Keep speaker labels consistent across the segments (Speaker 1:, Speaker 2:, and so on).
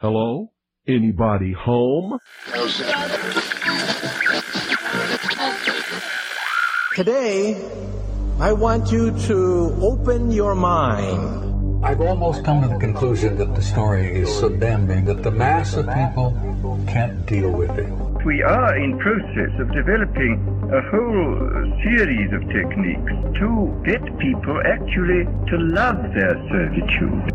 Speaker 1: Hello? Anybody home?
Speaker 2: Today, I want you to open your mind.
Speaker 3: I've almost come to the conclusion that the story is so damning that the mass of people can't deal with it.
Speaker 4: We are in process of developing a whole series of techniques to get people actually to love their servitude.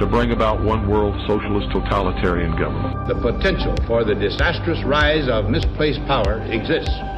Speaker 1: to bring about one world socialist totalitarian government.
Speaker 5: The potential for the disastrous rise of misplaced power exists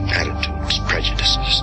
Speaker 6: attitudes, prejudices,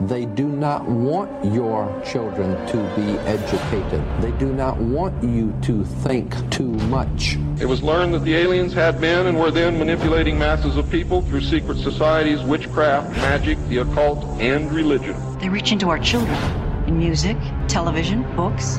Speaker 7: They do not want your children to be educated. They do not want you to think too much.
Speaker 1: It was learned that the aliens had been and were then manipulating masses of people through secret societies, witchcraft, magic, the occult, and religion.
Speaker 8: They reach into our children in music, television, books.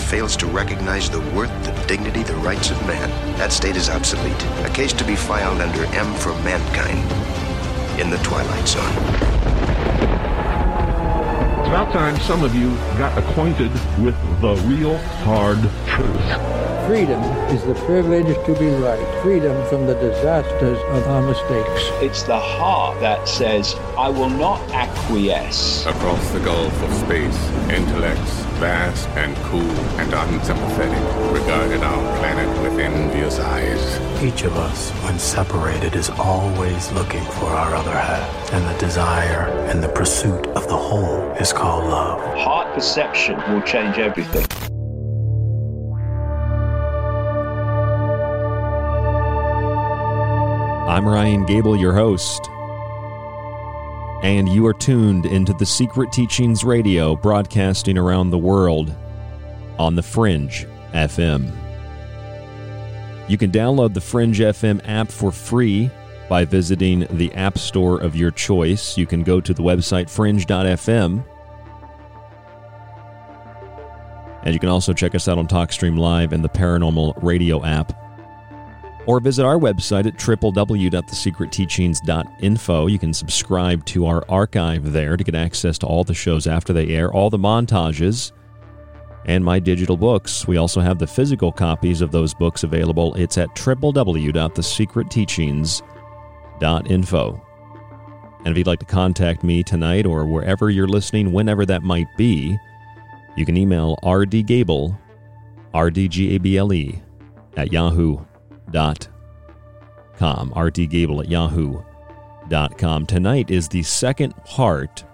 Speaker 6: fails to recognize the worth, the dignity, the rights of man, that state is obsolete. A case to be filed under M for Mankind in the Twilight Zone.
Speaker 1: It's about time some of you got acquainted with the real hard truth.
Speaker 9: Freedom is the privilege to be right. Freedom from the disasters of our mistakes.
Speaker 10: It's the heart that says, I will not acquiesce.
Speaker 11: Across the gulf of space, intellects, vast and cool and unsympathetic, regarded our planet with envious eyes.
Speaker 12: Each of us, when separated, is always looking for our other half. And the desire and the pursuit of the whole is called love.
Speaker 10: Heart perception will change everything.
Speaker 13: I'm Ryan Gable, your host. And you are tuned into the Secret Teachings Radio, broadcasting around the world on the Fringe FM. You can download the Fringe FM app for free by visiting the App Store of your choice. You can go to the website fringe.fm. And you can also check us out on TalkStream Live and the Paranormal Radio app or visit our website at www.thesecretteachings.info. You can subscribe to our archive there to get access to all the shows after they air, all the montages, and my digital books. We also have the physical copies of those books available. It's at www.thesecretteachings.info. And if you'd like to contact me tonight or wherever you're listening, whenever that might be, you can email rdgable, R-D-G-A-B-L-E, at yahoo.com. rdgable at yahoo.com. Tonight is the second part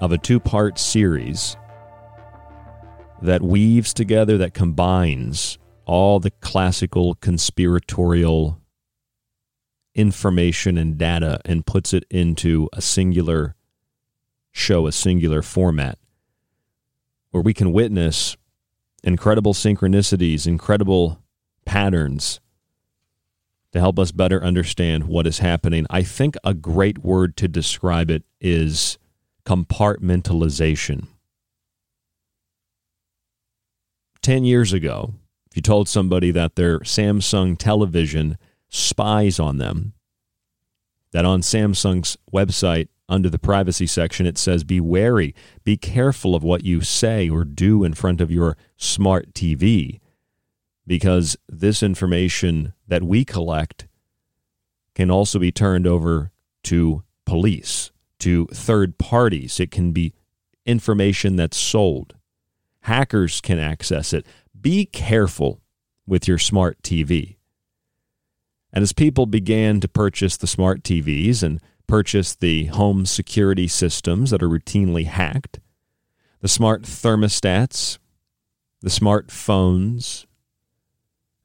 Speaker 13: of a two-part series that weaves together, that combines all the classical conspiratorial information and data and puts it into a singular show, a singular format, where we can witness incredible synchronicities, incredible patterns to help us better understand what is happening. I think a great word to describe it is compartmentalization. 10 years ago, if you told somebody that their Samsung television spies on them, that on Samsung's website, under the privacy section, it says, Be wary, be careful of what you say or do in front of your smart TV, because this information that we collect can also be turned over to police, to third parties. It can be information that's sold. Hackers can access it. Be careful with your smart TV. And as people began to purchase the smart TVs and purchase the home security systems that are routinely hacked, the smart thermostats, the smart phones,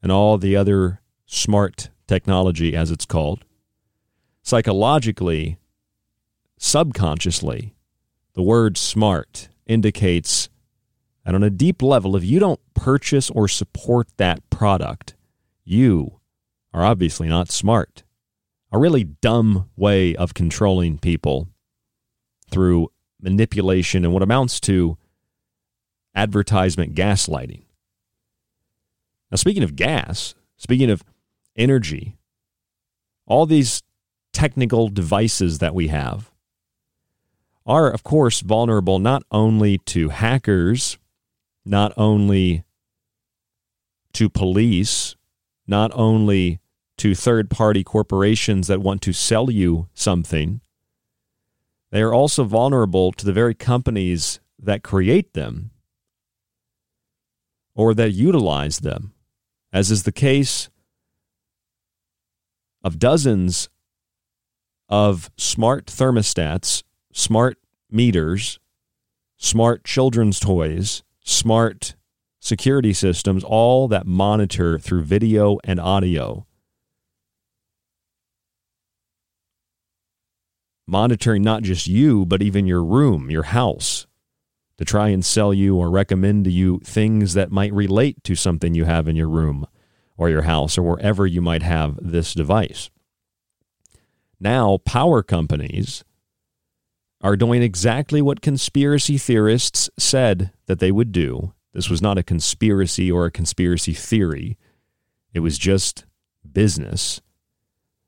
Speaker 13: and all the other smart technology, as it's called, psychologically, subconsciously, the word smart indicates and on a deep level, if you don't purchase or support that product, you are obviously not smart. A really dumb way of controlling people through manipulation and what amounts to advertisement gaslighting. Now, speaking of gas, speaking of energy, all these technical devices that we have are, of course, vulnerable not only to hackers not only to police, not only to third party corporations that want to sell you something, they are also vulnerable to the very companies that create them or that utilize them, as is the case of dozens of smart thermostats, smart meters, smart children's toys smart security systems, all that monitor through video and audio. Monitoring not just you, but even your room, your house, to try and sell you or recommend to you things that might relate to something you have in your room or your house or wherever you might have this device. Now, power companies are doing exactly what conspiracy theorists said that they would do. This was not a conspiracy or a conspiracy theory, it was just business.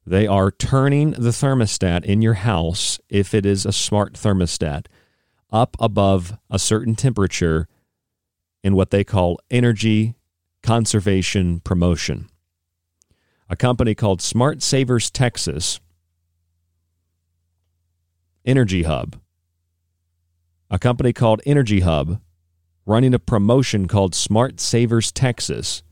Speaker 13: They are turning the thermostat in your house, if it is a smart thermostat, up above a certain temperature in what they call energy conservation promotion. A company called Smart Savers Texas Energy Hub, a company called Energy Hub running a promotion called Smart Savers Texas.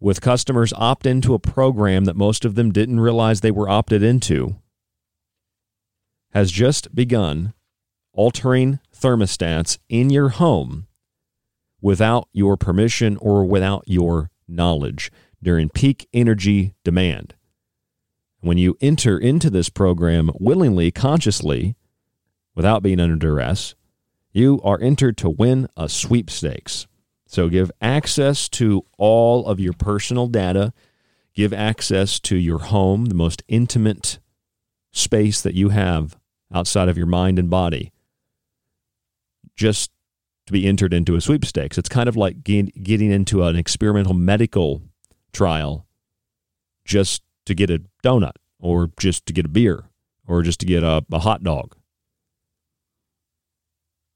Speaker 13: With customers opt into a program that most of them didn't realize they were opted into, has just begun altering thermostats in your home without your permission or without your knowledge during peak energy demand. When you enter into this program willingly, consciously, without being under duress, you are entered to win a sweepstakes. So give access to all of your personal data, give access to your home, the most intimate space that you have outside of your mind and body, just to be entered into a sweepstakes. It's kind of like getting into an experimental medical trial just to get a donut or just to get a beer or just to get a, a hot dog.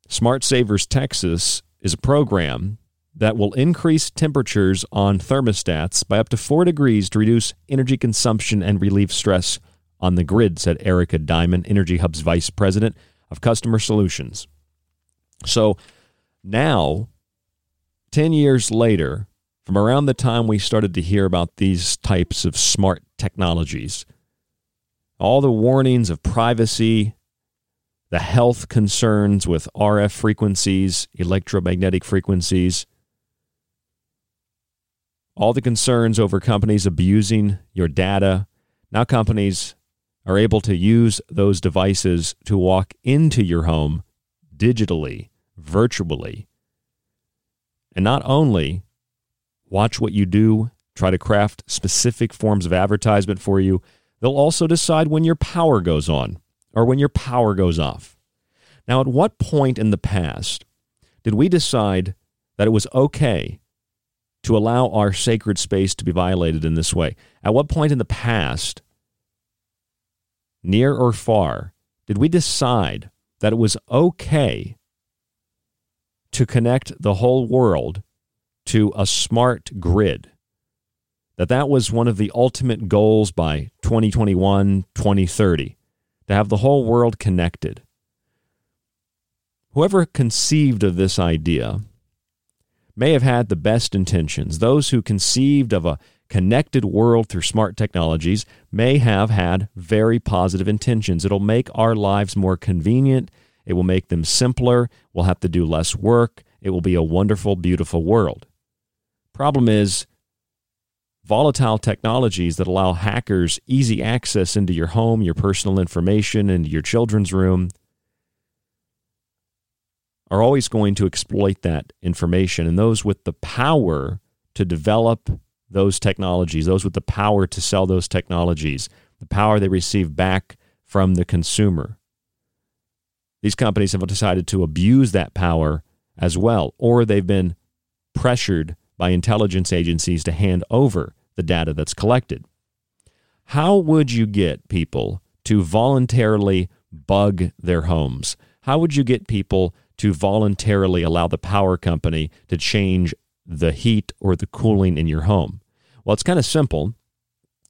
Speaker 13: Smart Savers Texas is a program that will increase temperatures on thermostats by up to 4 degrees to reduce energy consumption and relieve stress on the grid, said Erica Diamond, Energy Hub's vice president of customer solutions. So now, 10 years later, from around the time we started to hear about these types of smart technologies, all the warnings of privacy, the health concerns with RF frequencies, electromagnetic frequencies, all the concerns over companies abusing your data. Now, companies are able to use those devices to walk into your home digitally, virtually, and not only watch what you do, try to craft specific forms of advertisement for you, they'll also decide when your power goes on or when your power goes off. Now, at what point in the past did we decide that it was okay to allow our sacred space to be violated in this way? At what point in the past, near or far, did we decide that it was okay to connect the whole world to a smart grid? That that was one of the ultimate goals by 2021, 2030, to have the whole world connected. Whoever conceived of this idea may have had the best intentions. Those who conceived of a connected world through smart technologies may have had very positive intentions. It'll make our lives more convenient, it will make them simpler, we'll have to do less work, it will be a wonderful, beautiful world. Problem is, volatile technologies that allow hackers easy access into your home, your personal information, and your children's room are always going to exploit that information. And those with the power to develop those technologies, those with the power to sell those technologies, the power they receive back from the consumer. These companies have decided to abuse that power as well, or they've been pressured by intelligence agencies to hand over the data that's collected. How would you get people to voluntarily bug their homes? How would you get people to voluntarily allow the power company to change the heat or the cooling in your home? Well, it's kind of simple.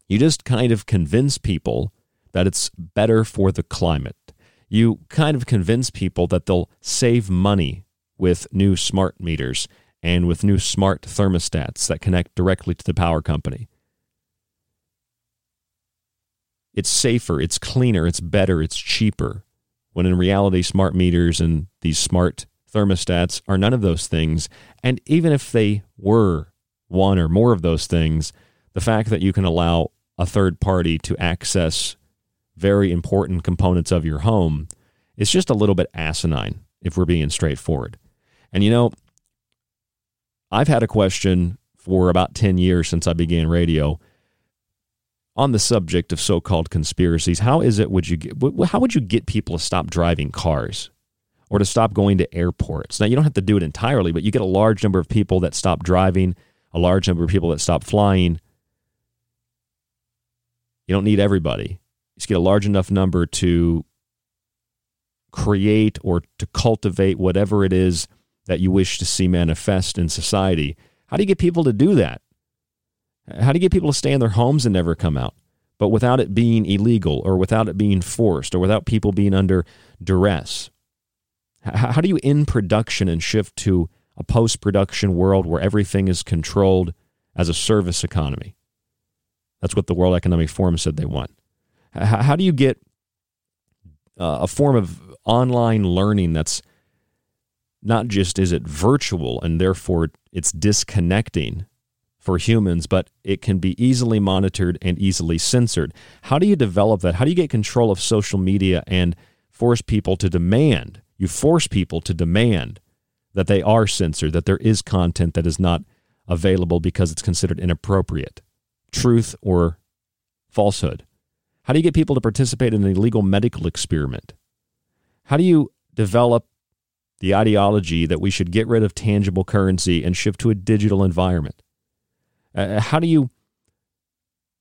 Speaker 13: You just kind of convince people that it's better for the climate. You kind of convince people that they'll save money with new smart meters and with new smart thermostats that connect directly to the power company. It's safer, it's cleaner, it's better, it's cheaper when in reality, smart meters and these smart thermostats are none of those things. And even if they were one or more of those things, the fact that you can allow a third party to access very important components of your home is just a little bit asinine if we're being straightforward. And you know, I've had a question for about 10 years since I began radio on the subject of so-called conspiracies, how is it would you get, how would you get people to stop driving cars or to stop going to airports? Now you don't have to do it entirely, but you get a large number of people that stop driving, a large number of people that stop flying. You don't need everybody. You just get a large enough number to create or to cultivate whatever it is that you wish to see manifest in society. How do you get people to do that? How do you get people to stay in their homes and never come out, but without it being illegal or without it being forced or without people being under duress? How do you end production and shift to a post production world where everything is controlled as a service economy? That's what the World Economic Forum said they want. How do you get uh, a form of online learning that's not just is it virtual and therefore it's disconnecting for humans, but it can be easily monitored and easily censored. How do you develop that? How do you get control of social media and force people to demand? You force people to demand that they are censored, that there is content that is not available because it's considered inappropriate, truth or falsehood. How do you get people to participate in an illegal medical experiment? How do you develop the ideology that we should get rid of tangible currency and shift to a digital environment? Uh, how do you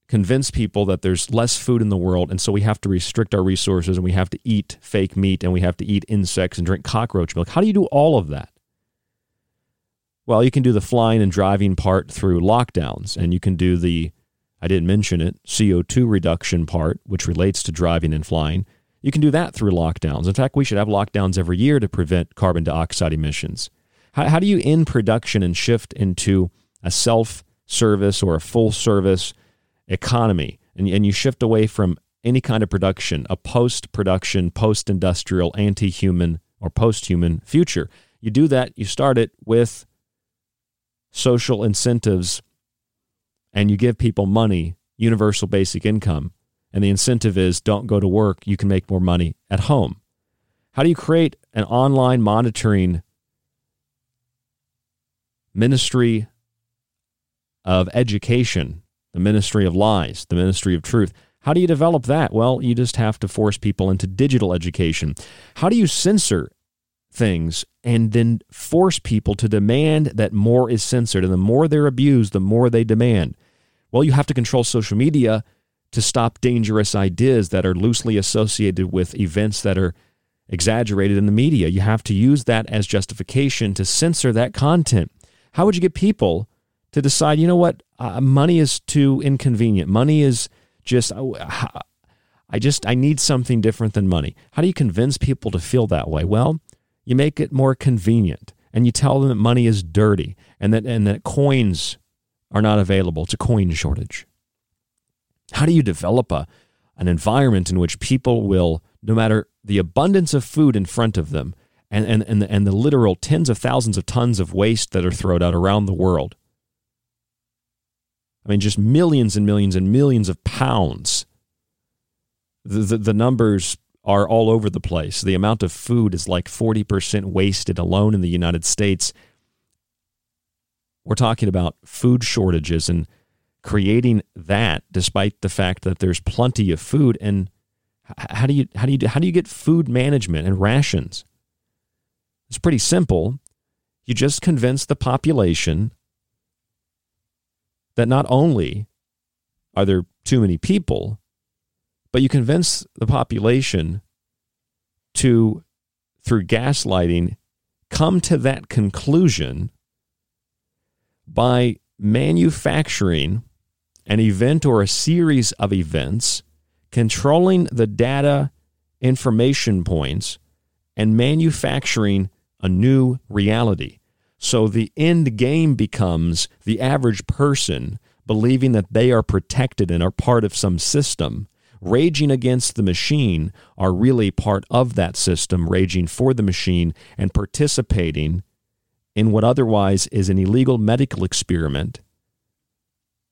Speaker 13: convince people that there's less food in the world and so we have to restrict our resources and we have to eat fake meat and we have to eat insects and drink cockroach milk? How do you do all of that? Well, you can do the flying and driving part through lockdowns, and you can do the, I didn't mention it, CO2 reduction part, which relates to driving and flying. You can do that through lockdowns. In fact, we should have lockdowns every year to prevent carbon dioxide emissions. How, how do you end production and shift into a self service or a full service economy? And, and you shift away from any kind of production, a post production, post industrial, anti human, or post human future. You do that, you start it with social incentives and you give people money, universal basic income, and the incentive is don't go to work, you can make more money at home. How do you create an online monitoring ministry of education, the ministry of lies, the ministry of truth? How do you develop that? Well, you just have to force people into digital education. How do you censor things and then force people to demand that more is censored? And the more they're abused, the more they demand. Well, you have to control social media to stop dangerous ideas that are loosely associated with events that are exaggerated in the media. You have to use that as justification to censor that content. How would you get people to decide, you know what, uh, money is too inconvenient? Money is just, uh, I just, I need something different than money. How do you convince people to feel that way? Well, you make it more convenient and you tell them that money is dirty and that, and that coins are not available. It's a coin shortage. How do you develop a, an environment in which people will, no matter the abundance of food in front of them and, and, and, the, and the literal tens of thousands of tons of waste that are thrown out around the world? I mean, just millions and millions and millions of pounds. The, the, the numbers are all over the place. The amount of food is like 40% wasted alone in the United States. We're talking about food shortages and creating that despite the fact that there's plenty of food and how do you how do you how do you get food management and rations it's pretty simple you just convince the population that not only are there too many people but you convince the population to through gaslighting come to that conclusion by manufacturing an event or a series of events, controlling the data information points, and manufacturing a new reality. So the end game becomes the average person believing that they are protected and are part of some system. Raging against the machine are really part of that system, raging for the machine and participating in what otherwise is an illegal medical experiment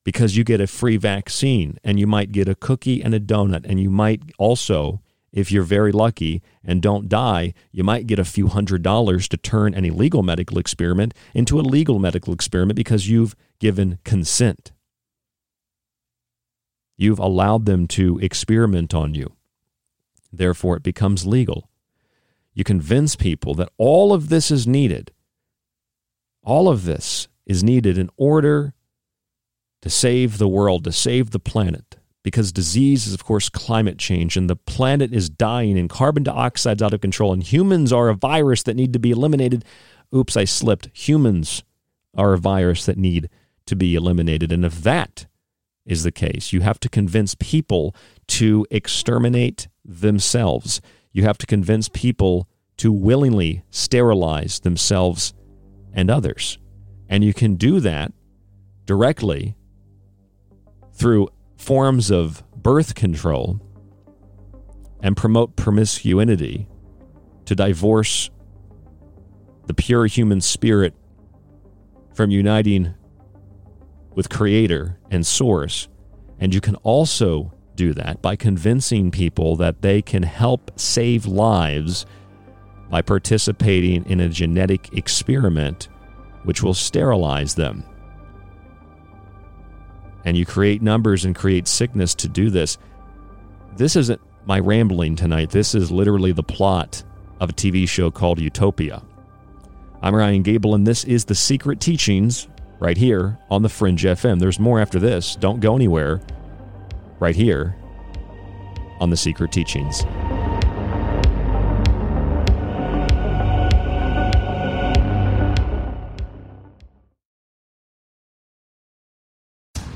Speaker 13: because you get a free vaccine and you might get a cookie and a donut. And you might also, if you're very lucky and don't die, you might get a few hundred dollars to turn an illegal medical experiment into a legal medical experiment because you've given consent. You've allowed them to experiment on you. Therefore, it becomes legal. You convince people that all of this is needed. All of this is needed in order to save the world, to save the planet. Because disease is, of course, climate change, and the planet is dying, and carbon dioxide's out of control, and humans are a virus that need to be eliminated. Oops, I slipped. Humans are a virus that need to be eliminated. And if that is the case, you have to convince people to exterminate themselves. You have to convince people to willingly sterilize themselves and others. And you can do that directly through forms of birth control and promote promiscuity to divorce the pure human spirit from uniting with creator and source and you can also do that by convincing people that they can help save lives by participating in a genetic experiment which will sterilize them and you create numbers and create sickness to do this. This isn't my rambling tonight. This is literally the plot of a TV show called Utopia. I'm Ryan Gable, and this is The Secret Teachings right here on The Fringe FM. There's more after this. Don't go anywhere. Right here on The Secret Teachings.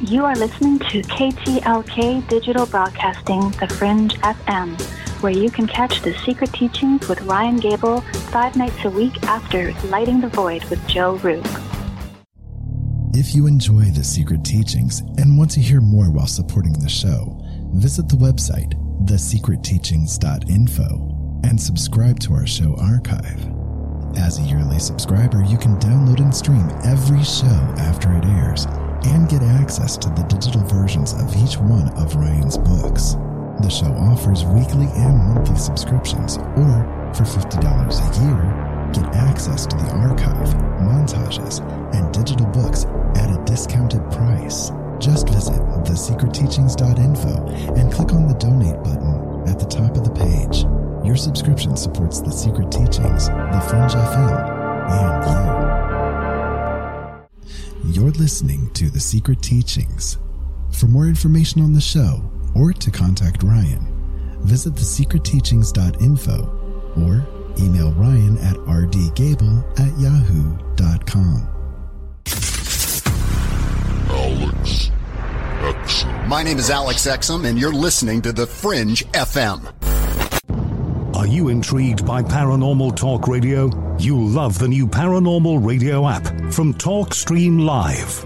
Speaker 14: You are listening to KTLK Digital Broadcasting, The Fringe FM, where you can catch the secret teachings with Ryan Gable five nights a week after Lighting the Void with Joe Rupe.
Speaker 15: If you enjoy the secret teachings and want to hear more while supporting the show, visit the website, thesecretteachings.info, and subscribe to our show archive. As a yearly subscriber, you can download and stream every show after it airs and get access to the digital versions of each one of Ryan's books. The show offers weekly and monthly subscriptions, or for $50 a year, get access to the archive, montages, and digital books at a discounted price. Just visit thesecretteachings.info and click on the donate button at the top of the page. Your subscription supports the secret teachings, the Fringe FM, and you. You're listening to The Secret Teachings. For more information on the show or to contact Ryan, visit thesecretteachings.info or email Ryan at rdgable at yahoo.com.
Speaker 16: Alex Exum.
Speaker 17: My name is Alex Exum, and you're listening to The Fringe FM.
Speaker 18: Are you intrigued by paranormal talk radio? You'll love the new paranormal radio app from TalkStream Live.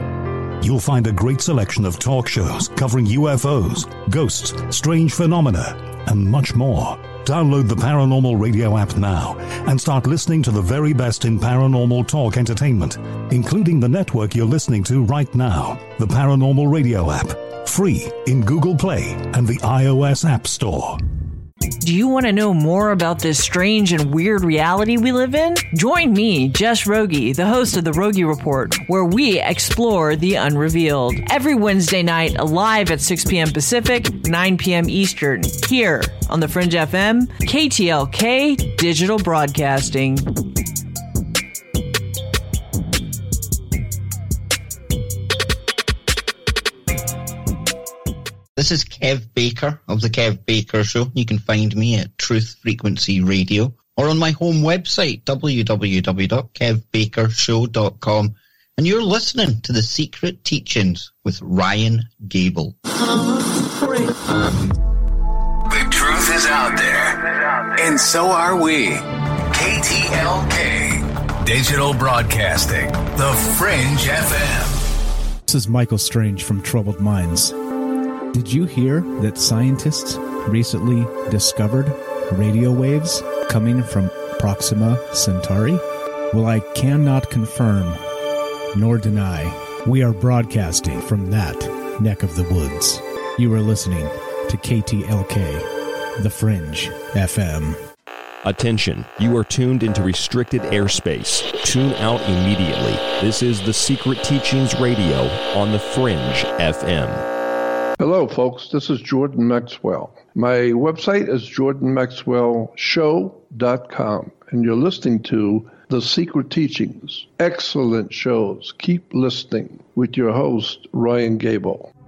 Speaker 18: You'll find a great selection of talk shows covering UFOs, ghosts, strange phenomena, and much more. Download the Paranormal Radio app now and start listening to the very best in paranormal talk entertainment, including the network you're listening to right now, the Paranormal Radio app, free in Google Play and the iOS App Store.
Speaker 19: Do you want to know more about this strange and weird reality we live in? Join me, Jess Rogie, the host of the Rogie Report, where we explore the unrevealed. Every Wednesday night, live at 6 p.m. Pacific, 9 p.m. Eastern, here on the Fringe FM, KTLK Digital Broadcasting.
Speaker 20: This is Kev Baker of The Kev Baker Show. You can find me at Truth Frequency Radio or on my home website, www.kevbakershow.com. And you're listening to The Secret Teachings with Ryan Gable.
Speaker 21: The truth is out there, and so are we. KTLK, Digital Broadcasting, The Fringe FM.
Speaker 22: This is Michael Strange from Troubled Minds. Did you hear that scientists recently discovered radio waves coming from Proxima Centauri? Well, I cannot confirm nor deny. We are broadcasting from that neck of the woods. You are listening to KTLK, The Fringe FM.
Speaker 13: Attention, you are tuned into restricted airspace. Tune out immediately. This is the Secret Teachings Radio on the Fringe FM.
Speaker 23: Hello, folks. This is Jordan Maxwell. My website is jordanmaxwellshow.com, and you're listening to The Secret Teachings. Excellent shows. Keep listening with your host, Ryan Gable.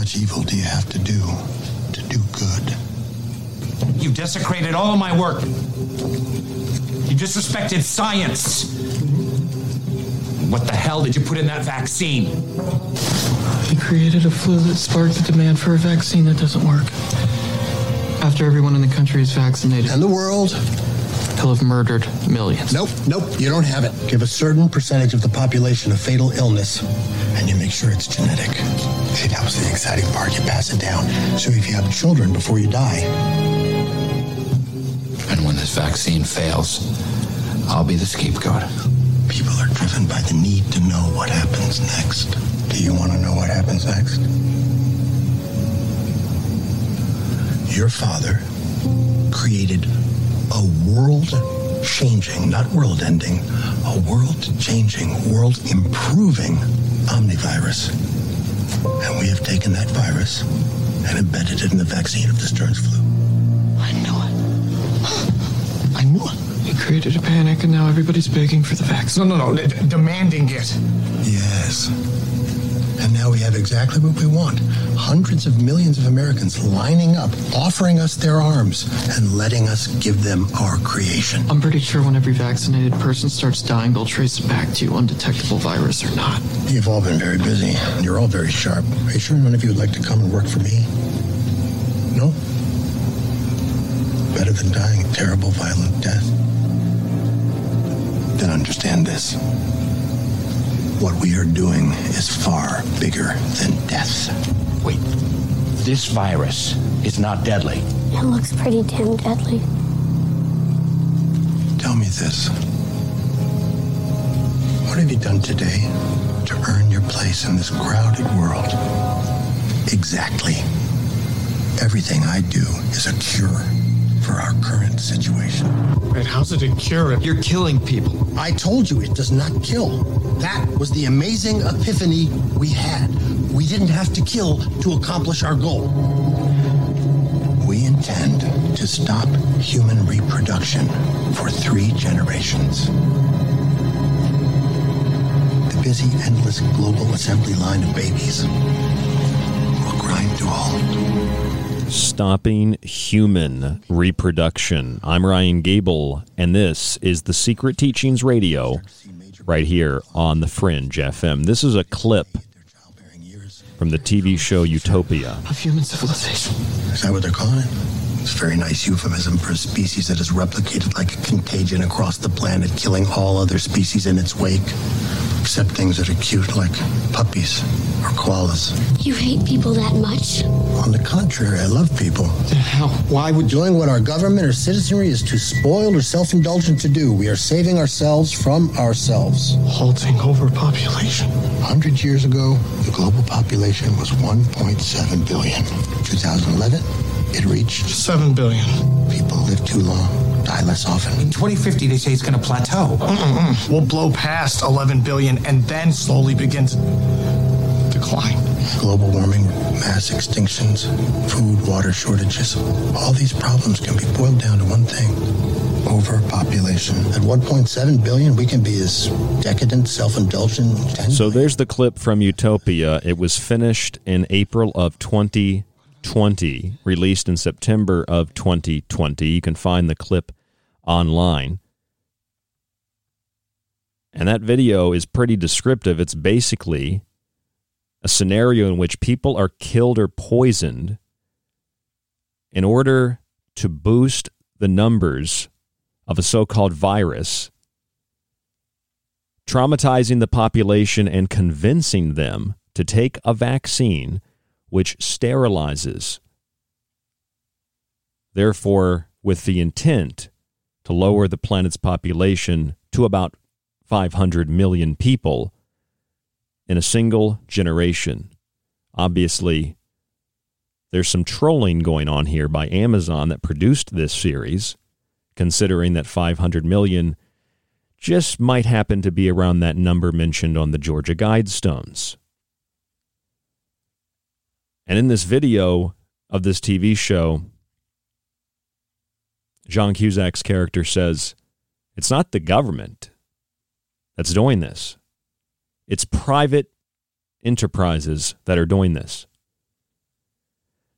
Speaker 24: How much evil do you have to do to do good?
Speaker 25: You've desecrated all of my work. You disrespected science. What the hell did you put in that vaccine?
Speaker 26: He created a flu that sparked the demand for a vaccine that doesn't work. After everyone in the country is vaccinated.
Speaker 24: And the world?
Speaker 26: He'll have murdered millions.
Speaker 24: Nope, nope, you don't have it. Give a certain percentage of the population a fatal illness, and you make sure it's genetic. See, that was the exciting part. You pass it down. So if you have children before you die.
Speaker 25: And when this vaccine fails, I'll be the scapegoat.
Speaker 24: People are driven by the need to know what happens next. Do you want to know what happens next? Your father created a world changing, not world ending, a world changing, world improving omnivirus. And we have taken that virus and embedded it in the vaccine of the Stearns flu.
Speaker 26: I knew it. I knew it. You created a panic, and now everybody's begging for the vaccine.
Speaker 25: No, no, no, demanding it.
Speaker 24: Yes. And now we have exactly what we want. Hundreds of millions of Americans lining up, offering us their arms, and letting us give them our creation.
Speaker 26: I'm pretty sure when every vaccinated person starts dying, they'll trace it back to you, undetectable virus or not.
Speaker 24: You've all been very busy, and you're all very sharp. Are you sure none of you would like to come and work for me? No? Better than dying a terrible, violent death? Then understand this. What we are doing is far bigger than death.
Speaker 27: Wait, this virus is not deadly.
Speaker 28: It looks pretty damn deadly.
Speaker 24: Tell me this. What have you done today to earn your place in this crowded world? Exactly. Everything I do is a cure for our current situation.
Speaker 25: And how's it a cure?
Speaker 24: You're killing people. I told you it does not kill. That was the amazing epiphany we had. We didn't have to kill to accomplish our goal. We intend to stop human reproduction for three generations. The busy, endless global assembly line of babies will grind to a halt.
Speaker 13: Stopping Human Reproduction. I'm Ryan Gable, and this is the Secret Teachings Radio right here on the Fringe FM. This is a clip from the TV show Utopia.
Speaker 26: Of human civilization.
Speaker 24: Is that what they're calling it? It's a very nice euphemism for a species that has replicated like a contagion across the planet, killing all other species in its wake, except things that are cute like puppies or koalas.
Speaker 28: You hate people that much?
Speaker 24: On the contrary, I love people.
Speaker 26: How? Why would
Speaker 24: doing what our government or citizenry is too spoiled or self-indulgent to do? We are saving ourselves from ourselves.
Speaker 26: Halting overpopulation.
Speaker 24: Hundred years ago, the global population was 1.7 billion. 2011, it reached
Speaker 25: 7 billion.
Speaker 24: People live too long, die less often.
Speaker 25: In 2050, they say it's going to plateau. Mm-mm-mm. We'll blow past 11 billion and then slowly begin to decline.
Speaker 24: Global warming, mass extinctions, food, water shortages. All these problems can be boiled down to one thing overpopulation. At 1.7 billion, we can be as decadent, self indulgent.
Speaker 13: So there's the clip from Utopia. It was finished in April of 2020, released in September of 2020. You can find the clip online. And that video is pretty descriptive. It's basically a scenario in which people are killed or poisoned in order to boost the numbers of a so called virus, traumatizing the population and convincing them to take a vaccine which sterilizes. Therefore, with the intent to lower the planet's population to about 500 million people in a single generation. Obviously, there's some trolling going on here by Amazon that produced this series, considering that 500 million just might happen to be around that number mentioned on the Georgia Guidestones. And in this video of this TV show, John Cusack's character says, It's not the government that's doing this, it's private enterprises that are doing this.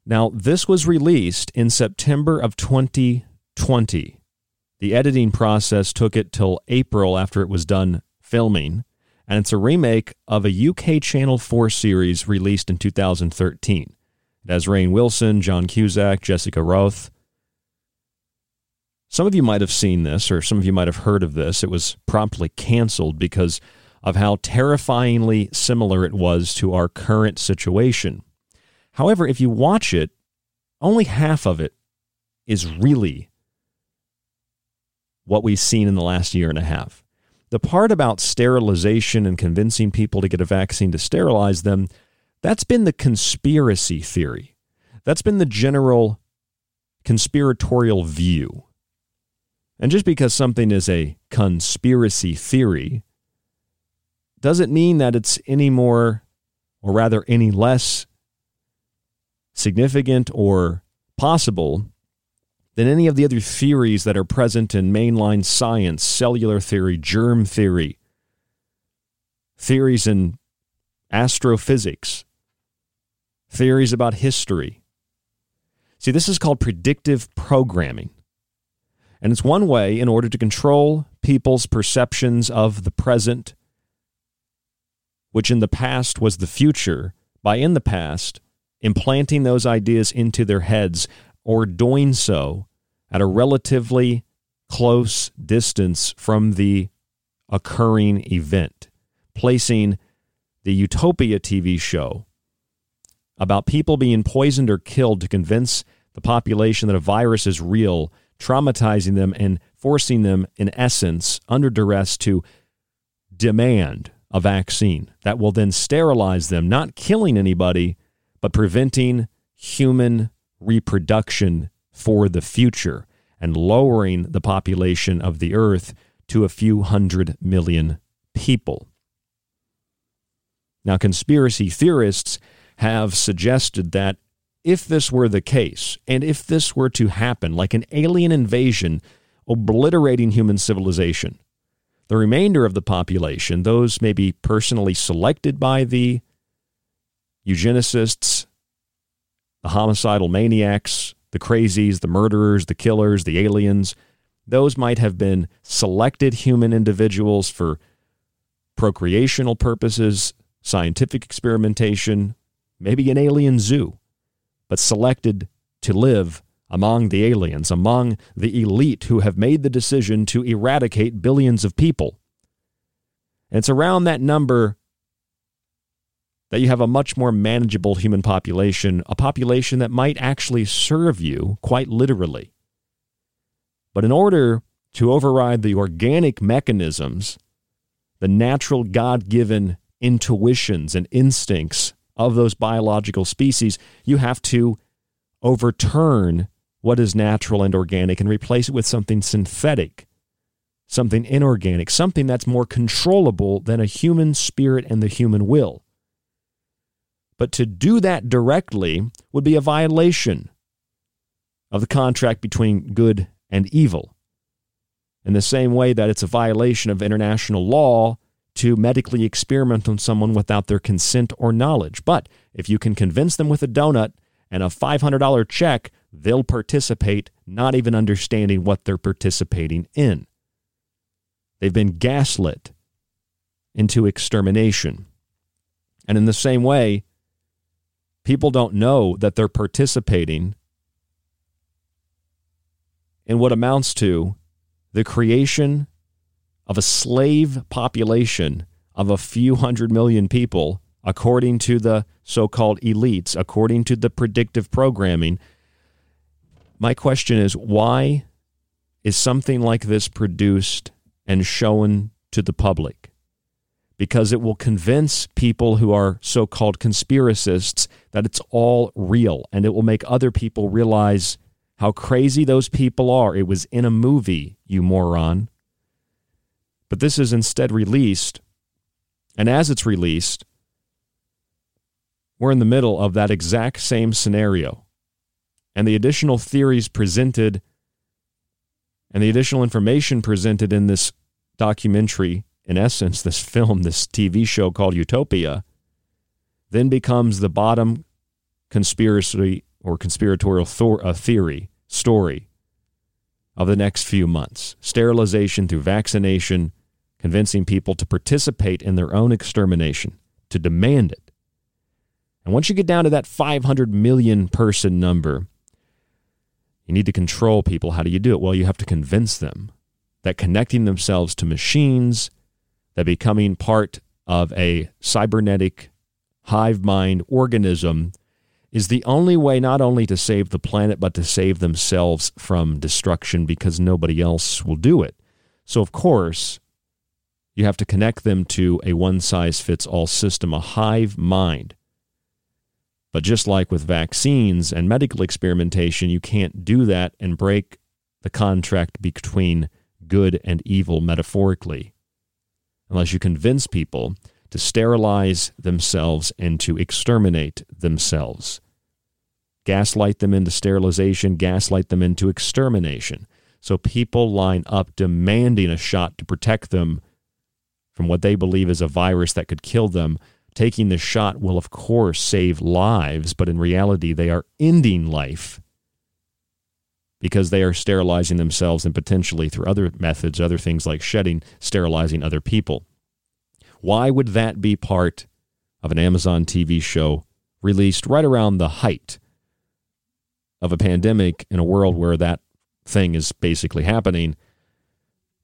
Speaker 13: Now, this was released in September of 2020. The editing process took it till April after it was done filming, and it's a remake of a UK Channel 4 series released in 2013. It has Rainn Wilson, John Cusack, Jessica Rothe. Some of you might have seen this, or some of you might have heard of this. It was promptly canceled because of how terrifyingly similar it was to our current situation. However, if you watch it, only half of it is really what we've seen in the last year and a half. The part about sterilization and convincing people to get a vaccine to sterilize them, that's been the conspiracy theory. That's been the general conspiratorial view. And just because something is a conspiracy theory doesn't mean that it's any more or rather, any less significant or possible than any of the other theories that are present in mainline science, cellular theory, germ theory, theories in astrophysics, theories about history. See, this is called predictive programming. And it's one way in order to control people's perceptions of the present, which in the past was the future, by in the past implanting those ideas into their heads or doing so at a relatively close distance from the occurring event, placing the Utopia TV show about people being poisoned or killed to convince the population that a virus is real, traumatizing them and forcing them, in essence, under duress to demand a vaccine that will then sterilize them, not killing anybody, but preventing human reproduction for the future and lowering the population of the earth to a few hundred million people. Now, conspiracy theorists have suggested that if this were the case, and if this were to happen, like an alien invasion obliterating human civilization, the remainder of the population, those maybe personally selected by the eugenicists, the homicidal maniacs, the crazies, the murderers, the killers, the aliens, those might have been selected human individuals for procreational purposes, scientific experimentation, maybe an alien zoo, but selected to live among the aliens, among the elite who have made the decision to eradicate billions of people. And it's around that number that you have a much more manageable human population, a population that might actually serve you quite literally. But in order to override the organic mechanisms, the natural God given intuitions and instincts of those biological species, you have to overturn what is natural and organic and replace it with something synthetic, something inorganic, something that's more controllable than a human spirit and the human will. But to do that directly would be a violation of the contract between good and evil. In the same way that it's a violation of international law to medically experiment on someone without their consent or knowledge. But if you can convince them with a donut and a $500 check, they'll participate, not even understanding what they're participating in. They've been gaslit into extermination. And in the same way, people don't know that they're participating in what amounts to the creation of a slave population of a few hundred million people, according to the so called elites, according to the predictive programming. My question is why is something like this produced and shown to the public? Because it will convince people who are so called conspiracists that it's all real, and it will make other people realize how crazy those people are. It was in a movie, you moron. But this is instead released. And as it's released, we're in the middle of that exact same scenario. And the additional theories presented and the additional information presented in this documentary, in essence, this film, this TV show called Utopia, then becomes the bottom conspiracy or conspiratorial thor- uh, theory story of the next few months. Sterilization through vaccination, convincing people to participate in their own extermination, to demand it. And once you get down to that 500 million person number, you need to control people. How do you do it? Well, you have to convince them that connecting themselves to machines, that becoming part of a cybernetic hive mind organism is the only way not only to save the planet, but to save themselves from destruction because nobody else will do it. So, of course, you have to connect them to a one size fits all system, a hive mind. But just like with vaccines and medical experimentation, you can't do that and break the contract between good and evil metaphorically. Unless you convince people to sterilize themselves and to exterminate themselves. Gaslight them into sterilization, gaslight them into extermination. So people line up demanding a shot to protect them from what they believe is a virus that could kill them. Taking the shot will, of course, save lives, but in reality, they are ending life because they are sterilizing themselves and potentially through other methods, other things like shedding, sterilizing other people. Why would that be part of an Amazon TV show released right around the height of a pandemic in a world where that thing is basically happening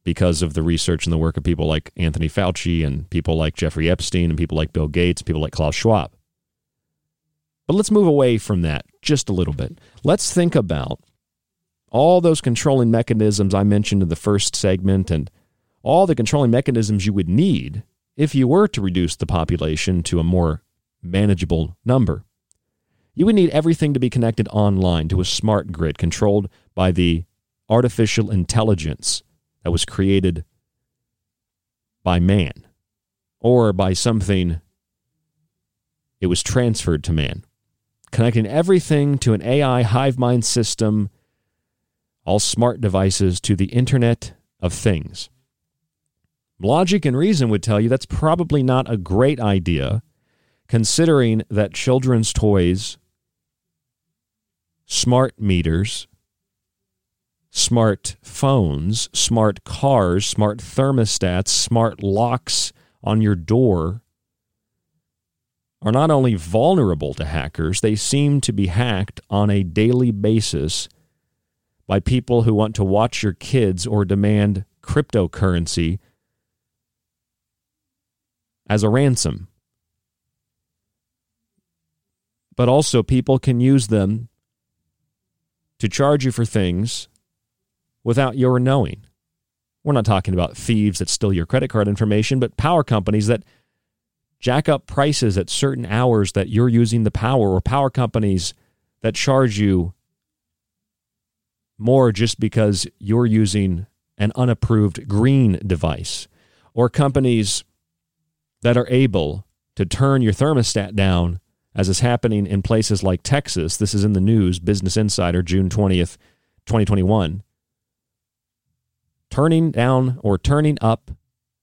Speaker 13: because of the research and the work of people like Anthony Fauci and people like Jeffrey Epstein and people like Bill Gates, people like Klaus Schwab. But let's move away from that just a little bit. Let's think about all those controlling mechanisms I mentioned in the first segment and all the controlling mechanisms you would need if you were to reduce the population to a more manageable number. You would need everything to be connected online to a smart grid controlled by the artificial intelligence that was created by man or by something it was transferred to man. Connecting everything to an AI hive mind system, all smart devices to the Internet of Things. Logic and reason would tell you that's probably not a great idea, considering that children's toys, smart meters, smart phones, smart cars, smart thermostats, smart locks on your door are not only vulnerable to hackers, they seem to be hacked on a daily basis by people who want to watch your kids or demand cryptocurrency as a ransom. But also, people can use them to charge you for things without your knowing. We're not talking about thieves that steal your credit card information, but power companies that jack up prices at certain hours that you're using the power, or power companies that charge you more just because you're using an unapproved green device, or companies that are able to turn your thermostat down, as is happening in places like Texas. This is in the news, Business Insider, June 20th, 2021. Turning down or turning up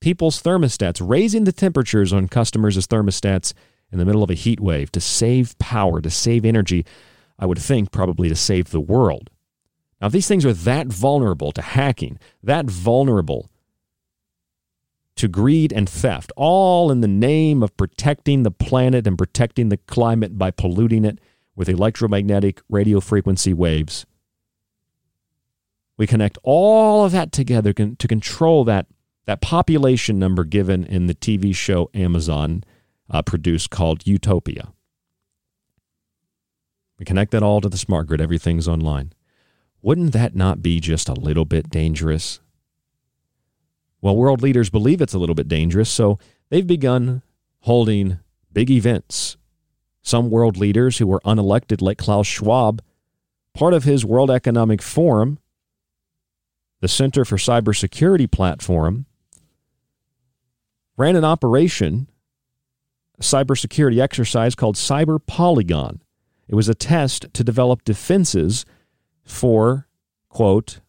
Speaker 13: people's thermostats, raising the temperatures on customers' thermostats in the middle of a heat wave to save power, to save energy. I would think probably to save the world. Now, if these things are that vulnerable to hacking, that vulnerable to greed and theft, all in the name of protecting the planet and protecting the climate by polluting it with electromagnetic radio frequency waves. We connect all of that together to control that, that population number given in the TV show Amazon uh, produced called Utopia. We connect that all to the smart grid. Everything's online. Wouldn't that not be just a little bit dangerous? Well, world leaders believe it's a little bit dangerous, so they've begun holding big events. Some world leaders who were unelected, like Klaus Schwab, part of his World Economic Forum, the Center for Cybersecurity Platform, ran an operation, a cybersecurity exercise called Cyber Polygon. It was a test to develop defenses for, quote,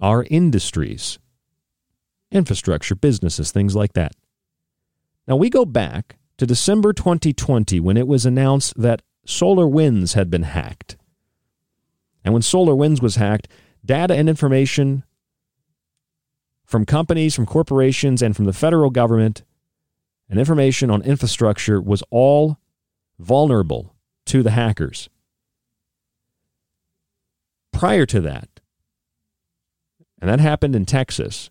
Speaker 13: our industries, infrastructure, businesses, things like that. Now we go back to December 2020 when it was announced that Solar Winds had been hacked. And when Solar Winds was hacked, data and information from companies, from corporations, and from the federal government, and information on infrastructure was all vulnerable to the hackers prior to that, and that happened in Texas,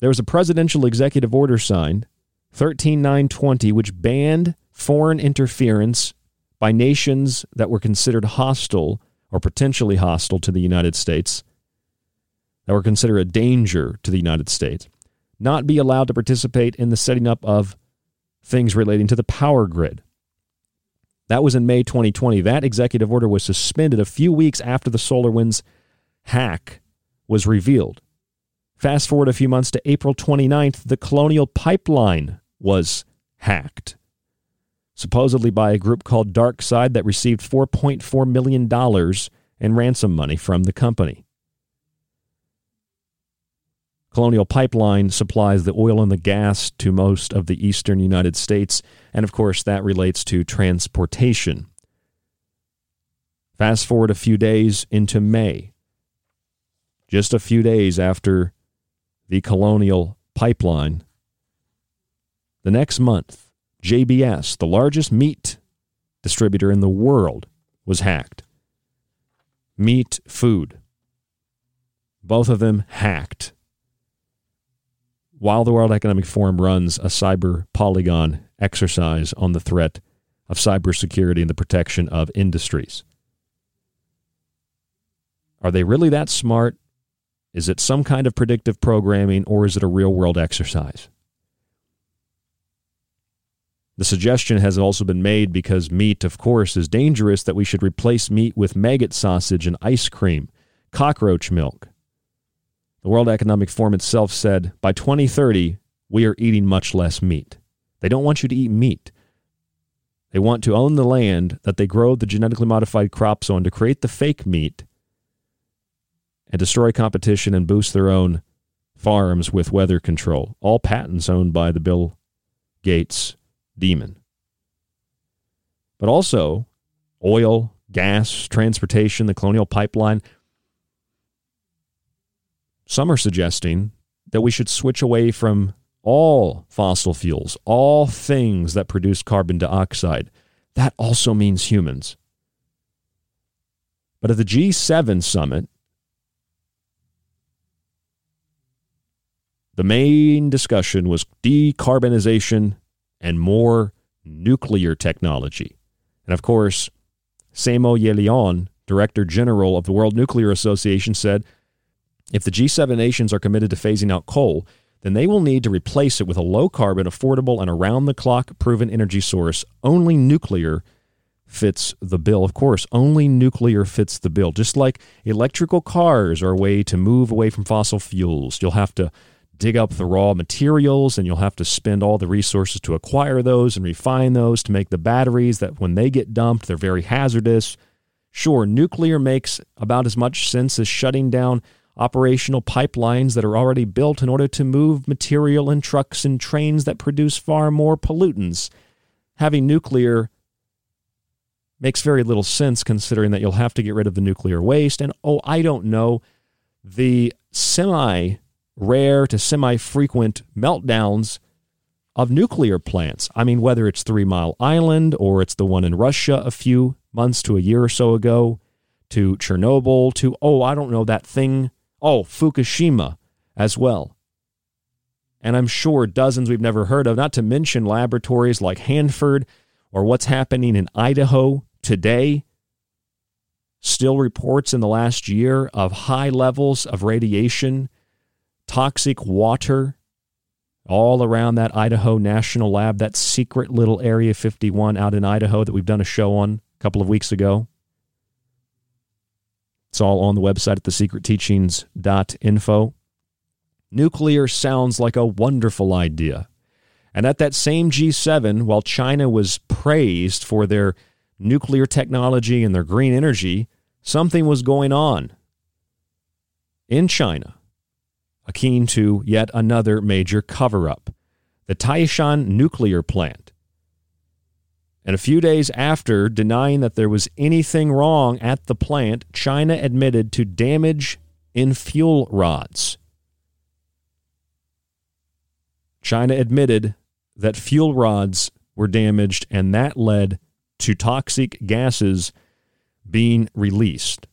Speaker 13: there was a presidential executive order signed, 13920, which banned foreign interference by nations that were considered hostile or potentially hostile to the United States, that were considered a danger to the United States, not be allowed to participate in the setting up of things relating to the power grid. That was in May 2020. That executive order was suspended a few weeks after the SolarWinds hack was revealed. Fast forward a few months to April 29th, the Colonial Pipeline was hacked, supposedly by a group called DarkSide that received $4.4 million in ransom money from the company. Colonial Pipeline supplies the oil and the gas to most of the eastern United States, and of course, that relates to transportation. Fast forward a few days into May, just a few days after the Colonial Pipeline. The next month, JBS, the largest meat distributor in the world, was hacked. Meat, food. Both of them hacked while the World Economic Forum runs a cyber polygon exercise on the threat of cybersecurity and the protection of industries. Are they really that smart? Is it some kind of predictive programming or is it a real world exercise? The suggestion has also been made because meat, of course, is dangerous that we should replace meat with maggot sausage and ice cream, cockroach milk, the World Economic Forum itself said by 2030, we are eating much less meat. They don't want you to eat meat. They want to own the land that they grow the genetically modified crops on to create the fake meat and destroy competition and boost their own farms with weather control. All patents owned by the Bill Gates demon. But also oil, gas, transportation, the colonial pipeline. Some are suggesting that we should switch away from all fossil fuels, all things that produce carbon dioxide. That also means humans. But at the G7 summit, the main discussion was decarbonization and more nuclear technology. And of course, Semo Yelion, Director General of the World Nuclear Association, said if the G7 nations are committed to phasing out coal, then they will need to replace it with a low carbon, affordable, and around the clock proven energy source. Only nuclear fits the bill. Of course, only nuclear fits the bill. Just like electrical cars are a way to move away from fossil fuels, you'll have to dig up the raw materials and you'll have to spend all the resources to acquire those and refine those to make the batteries that when they get dumped, they're very hazardous. Sure, nuclear makes about as much sense as shutting down operational pipelines that are already built in order to move material in trucks and trains that produce far more pollutants. Having nuclear makes very little sense considering that you'll have to get rid of the nuclear waste. And oh, I don't know, the semi rare to semi frequent meltdowns of nuclear plants. I mean, whether it's Three Mile Island or it's the one in Russia a few months to a year or so ago, to Chernobyl, to, oh, I don't know, that thing Oh, Fukushima as well. And I'm sure dozens we've never heard of, not to mention laboratories like Hanford or what's happening in Idaho today. Still reports in the last year of high levels of radiation, toxic water all around that Idaho National Lab, that secret little Area 51 out in Idaho that we've done a show on a couple of weeks ago. It's all on the website at thesecretteachings.info. Nuclear sounds like a wonderful idea. And at that same G7, while China was praised for their nuclear technology and their green energy, something was going on in China akin to yet another major cover up the Taishan nuclear plant. And a few days after denying that there was anything wrong at the plant, China admitted to damage in fuel rods. China admitted that fuel rods were damaged, and that led to toxic gases being released.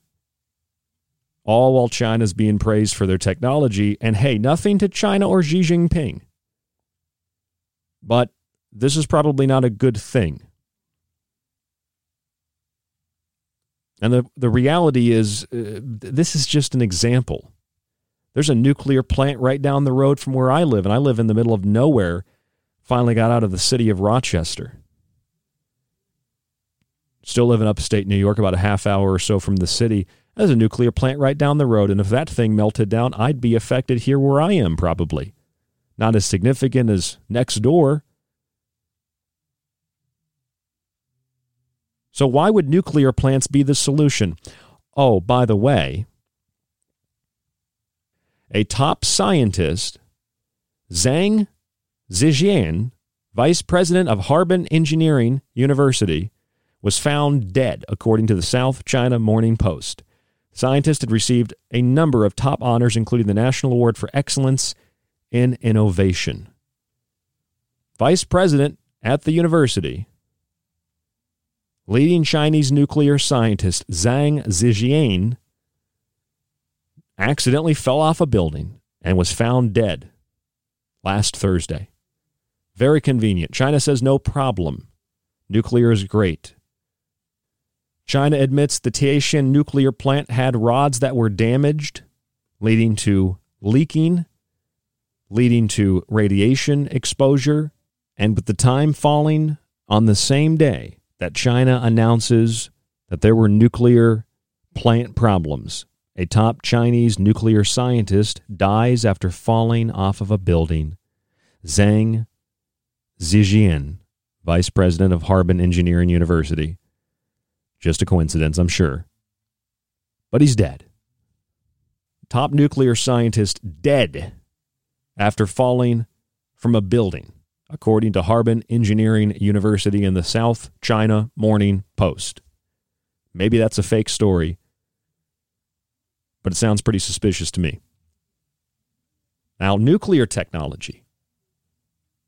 Speaker 13: All while China's being praised for their technology. And hey, nothing to China or Xi Jinping. But this is probably not a good thing. And the, the reality is, uh, this is just an example. There's a nuclear plant right down the road from where I live, and I live in the middle of nowhere. Finally got out of the city of Rochester. Still live in upstate New York, about a half hour or so from the city. There's a nuclear plant right down the road, and if that thing melted down, I'd be affected here where I am, probably. Not as significant as next door, So, why would nuclear plants be the solution? Oh, by the way, a top scientist, Zhang Zhijian, vice president of Harbin Engineering University, was found dead, according to the South China Morning Post. The scientist had received a number of top honors, including the National Award for Excellence in Innovation. Vice president at the university, leading Chinese nuclear scientist Zhang Zhijian accidentally fell off a building and was found dead last Thursday. Very convenient. China says no problem. Nuclear is great. China admits the Taishan nuclear plant had rods that were damaged, leading to leaking, leading to radiation exposure, and with the time falling on the same day that China announces that there were nuclear plant problems, a top Chinese nuclear scientist dies after falling off of a building. Zhang Zhijian, vice president of Harbin Engineering University. Just a coincidence, I'm sure. But he's dead. Top nuclear scientist dead after falling from a building according to Harbin Engineering University in the South China Morning Post. Maybe that's a fake story, but it sounds pretty suspicious to me. Now, nuclear technology.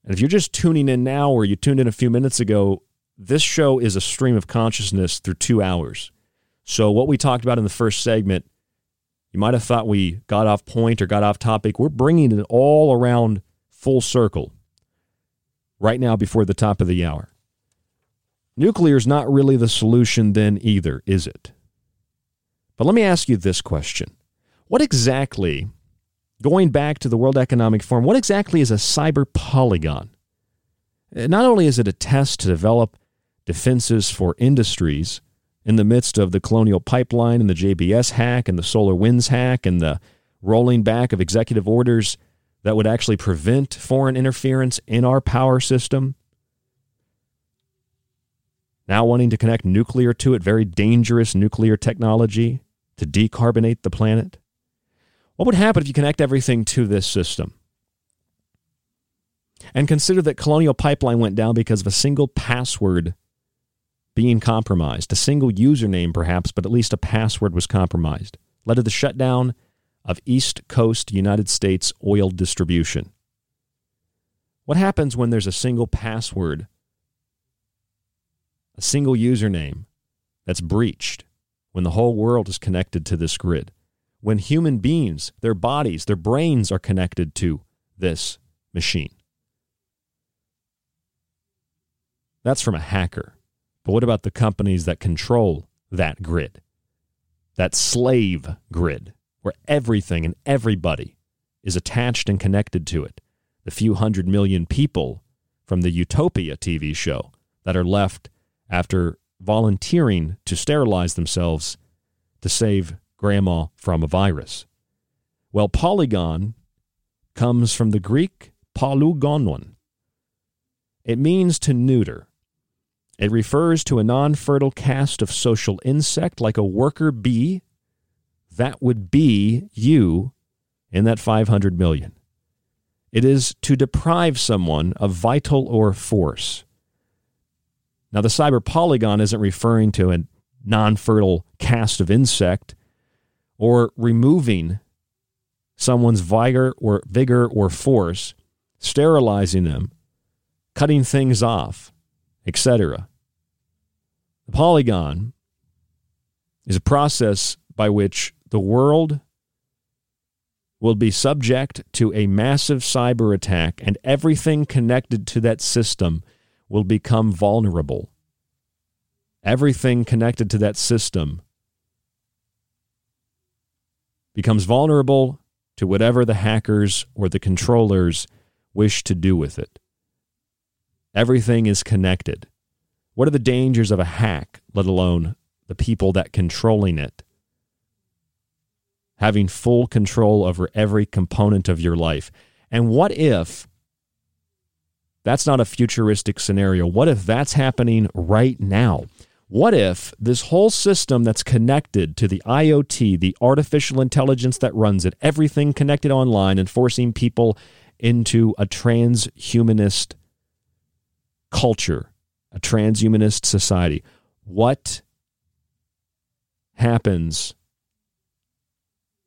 Speaker 13: And if you're just tuning in now or you tuned in a few minutes ago, this show is a stream of consciousness through two hours. So, what we talked about in the first segment, you might have thought we got off point or got off topic. We're bringing it all around full circle right now before the top of the hour. Nuclear is not really the solution, then, either, is it? But let me ask you this question What exactly, going back to the World Economic Forum, what exactly is a cyber polygon? Uh, not only is it a test to develop defenses for industries in the midst of the colonial pipeline and the JBS hack and the solar winds hack and the rolling back of executive orders that would actually prevent foreign interference in our power system. Now wanting to connect nuclear to it, very dangerous nuclear technology to decarbonate the planet. What would happen if you connect everything to this system? And consider that Colonial Pipeline went down because of a single password being compromised, a single username perhaps, but at least a password was compromised, led to the shutdown of East Coast United States oil distribution. What happens when there's a single password, a single username that's breached, when the whole world is connected to this grid? When human beings, their bodies, their brains are connected to this machine? That's from a hacker. But what about the companies that control that grid? That slave grid? Where everything and everybody is attached and connected to it. The few hundred million people from the Utopia TV show that are left after volunteering to sterilize themselves to save grandma from a virus. Well, polygon comes from the Greek polygonon. It means to neuter. It refers to a non fertile caste of social insect like a worker bee that would be you in that 500 million. It is to deprive someone of vital or force. Now, the cyber polygon isn't referring to a non fertile cast of insect or removing someone's vigor or vigor or force, sterilizing them, cutting things off, etc. The polygon is a process by which the world will be subject to a massive cyber attack, and everything connected to that system will become vulnerable. Everything connected to that system becomes vulnerable to whatever the hackers or the controllers wish to do with it. Everything is connected. What are the dangers of a hack, let alone the people that controlling it? Having full control over every component of your life. And what if that's not a futuristic scenario? What if that's happening right now? What if this whole system that's connected to the IoT, the artificial intelligence that runs it, everything connected online and forcing people into a transhumanist culture, a transhumanist society? What happens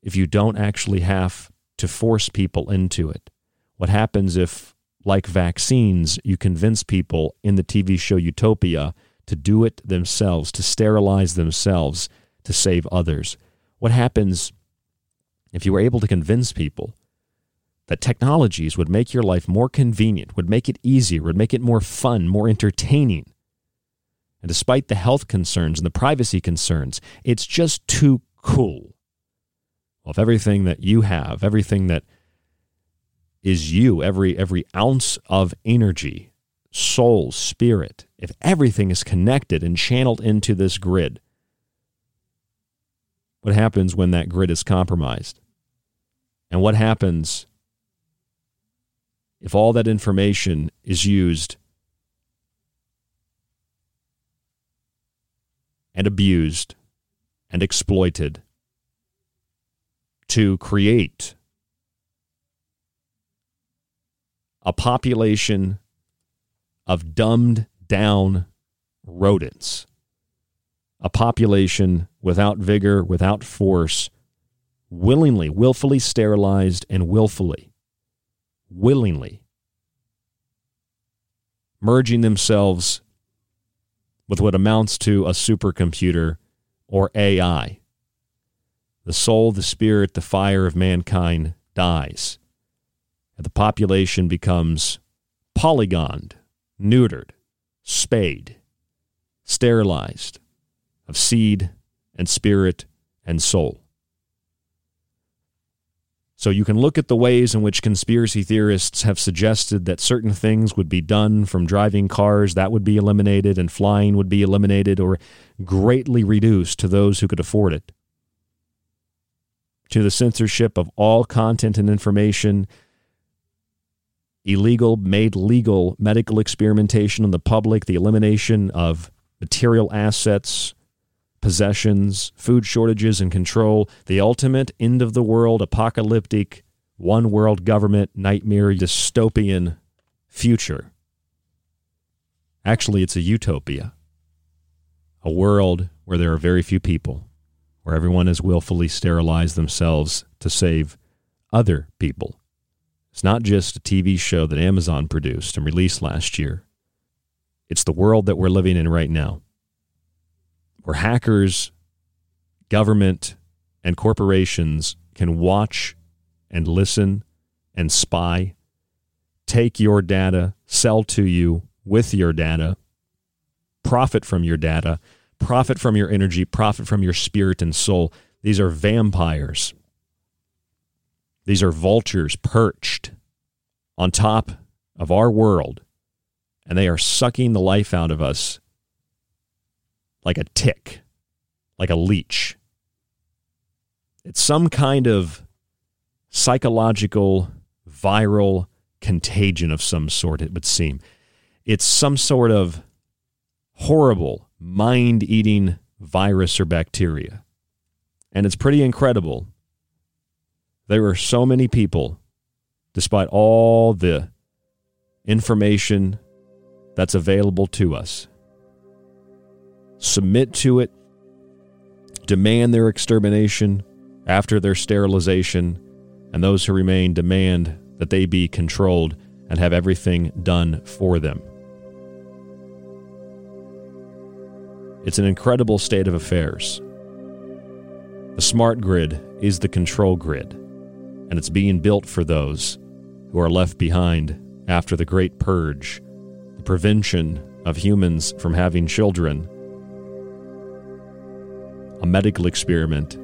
Speaker 13: if you don't actually have to force people into it? What happens if, like vaccines, you convince people in the TV show Utopia to do it themselves, to sterilize themselves, to save others? What happens if you were able to convince people that technologies would make your life more convenient, would make it easier, would make it more fun, more entertaining? And despite the health concerns and the privacy concerns, it's just too cool. If everything that you have, everything that is you, every every ounce of energy, soul, spirit, if everything is connected and channeled into this grid, what happens when that grid is compromised? And what happens if all that information is used and abused and exploited to create a population of dumbed down rodents, a population without vigor, without force, willingly, willfully sterilized, and willfully, willingly merging themselves with what amounts to a supercomputer or AI. The soul, the spirit, the fire of mankind dies. And the population becomes polygoned, neutered, spayed, sterilized of seed and spirit and soul. So you can look at the ways in which conspiracy theorists have suggested that certain things would be done from driving cars that would be eliminated and flying would be eliminated or greatly reduced to those who could afford it. To the censorship of all content and information, illegal made legal medical experimentation on the public, the elimination of material assets, possessions, food shortages and control, the ultimate end of the world, apocalyptic, one world government, nightmare, dystopian future. Actually, it's a utopia, a world where there are very few people, where everyone has willfully sterilized themselves to save other people. It's not just a TV show that Amazon produced and released last year. It's the world that we're living in right now where hackers, government, and corporations can watch and listen and spy, take your data, sell to you with your data, profit from your data, profit from your energy, profit from your spirit and soul. These are vampires. These are vultures perched on top of our world, and they are sucking the life out of us like a tick, like a leech. It's some kind of psychological, viral contagion of some sort, it would seem. It's some sort of horrible, mind eating virus or bacteria. And it's pretty incredible. There are so many people, despite all the information that's available to us, submit to it, demand their extermination after their sterilization, and those who remain demand that they be controlled and have everything done for them. It's an incredible state of affairs. The smart grid is the control grid, and it's being built for those who are left behind after the Great Purge, the prevention of humans from having children a medical experiment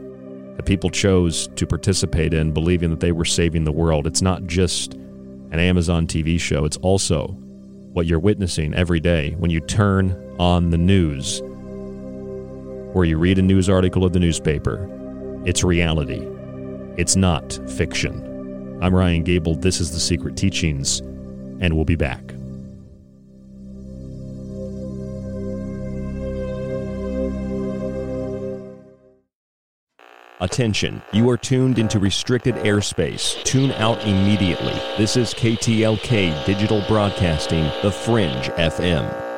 Speaker 13: that people chose to participate in, believing that they were saving the world. It's not just an Amazon TV show, it's also what you're witnessing every day when you turn on the news where you read a news article of the newspaper. It's reality, it's not fiction. I'm Ryan Gable. This is The Secret Teachings, and we'll be back. Attention, you are tuned into restricted airspace. Tune out immediately. This is KTLK Digital Broadcasting, The Fringe FM.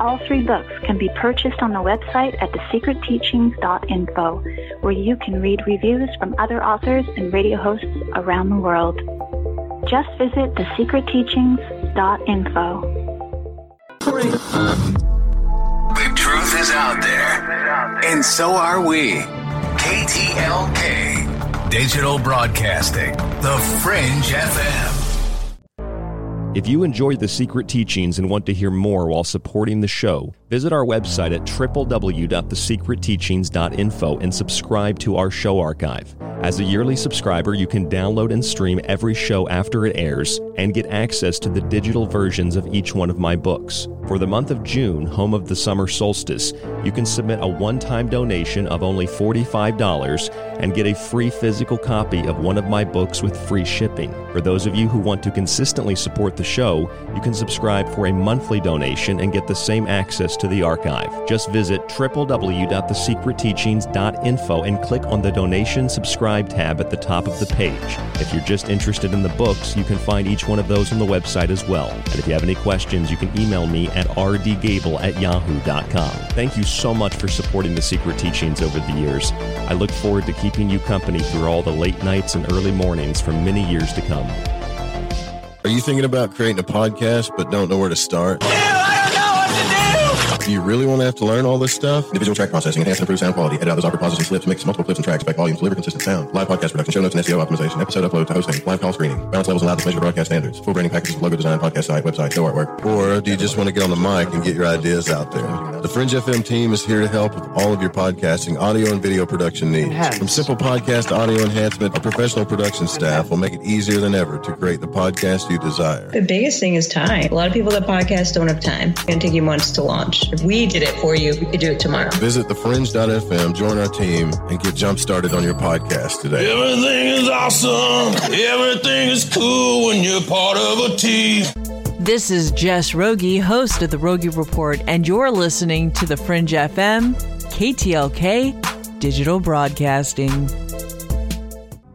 Speaker 14: All three books can be purchased on the website at thesecretteachings.info, where you can read reviews from other authors and radio hosts around the world. Just visit thesecretteachings.info.
Speaker 21: The truth is out there, and so are we. KTLK Digital Broadcasting, The Fringe FM.
Speaker 13: If you enjoyed the secret teachings and want to hear more while supporting the show, visit our website at www.thesecretteachings.info and subscribe to our show archive. As a yearly subscriber, you can download and stream every show after it airs and get access to the digital versions of each one of my books. For the month of June, home of the summer solstice, you can submit a one time donation of only $45 and get a free physical copy of one of my books with free shipping. For those of you who want to consistently support the show, you can subscribe for a monthly donation and get the same access to the archive. Just visit www.thesecretteachings.info and click on the donation subscribe tab at the top of the page. If you're just interested in the books, you can find each one of those on the website as well. And if you have any questions, you can email me at rdgable at yahoo.com. Thank you so much for supporting the Secret Teachings over the years. I look forward to keeping you company through all the late nights and early mornings for many years to come.
Speaker 29: Are you thinking about creating a podcast but don't know where to start? Do you really want to have to learn all this stuff? Individual track processing, enhance and improve sound quality, edit out those awkward pauses and slips, mix multiple clips and tracks, back volumes, deliver consistent sound, live podcast production, show notes and SEO optimization, episode upload to hosting, live call screening, balance levels allowed to measure broadcast standards, full branding packages, logo design, podcast site, website, show artwork. Or do you just want to get on the mic and get your ideas out there? The Fringe FM team is here to help with all of your podcasting, audio and video production needs. From simple podcast audio enhancement, our professional production staff will make it easier than ever to create the podcast you desire.
Speaker 30: The biggest thing is time. A lot of people that podcast don't have time. It's going to take you months to launch. If we did it for you, we could do it tomorrow.
Speaker 29: Visit thefringe.fm, join our team, and get jump started on your podcast today.
Speaker 31: Everything is awesome. Everything is cool when you're part of a team.
Speaker 19: This is Jess Rogie, host of the Rogie Report, and you're listening to the Fringe FM, KTLK, Digital Broadcasting.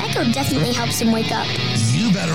Speaker 28: Echo definitely helps him wake up.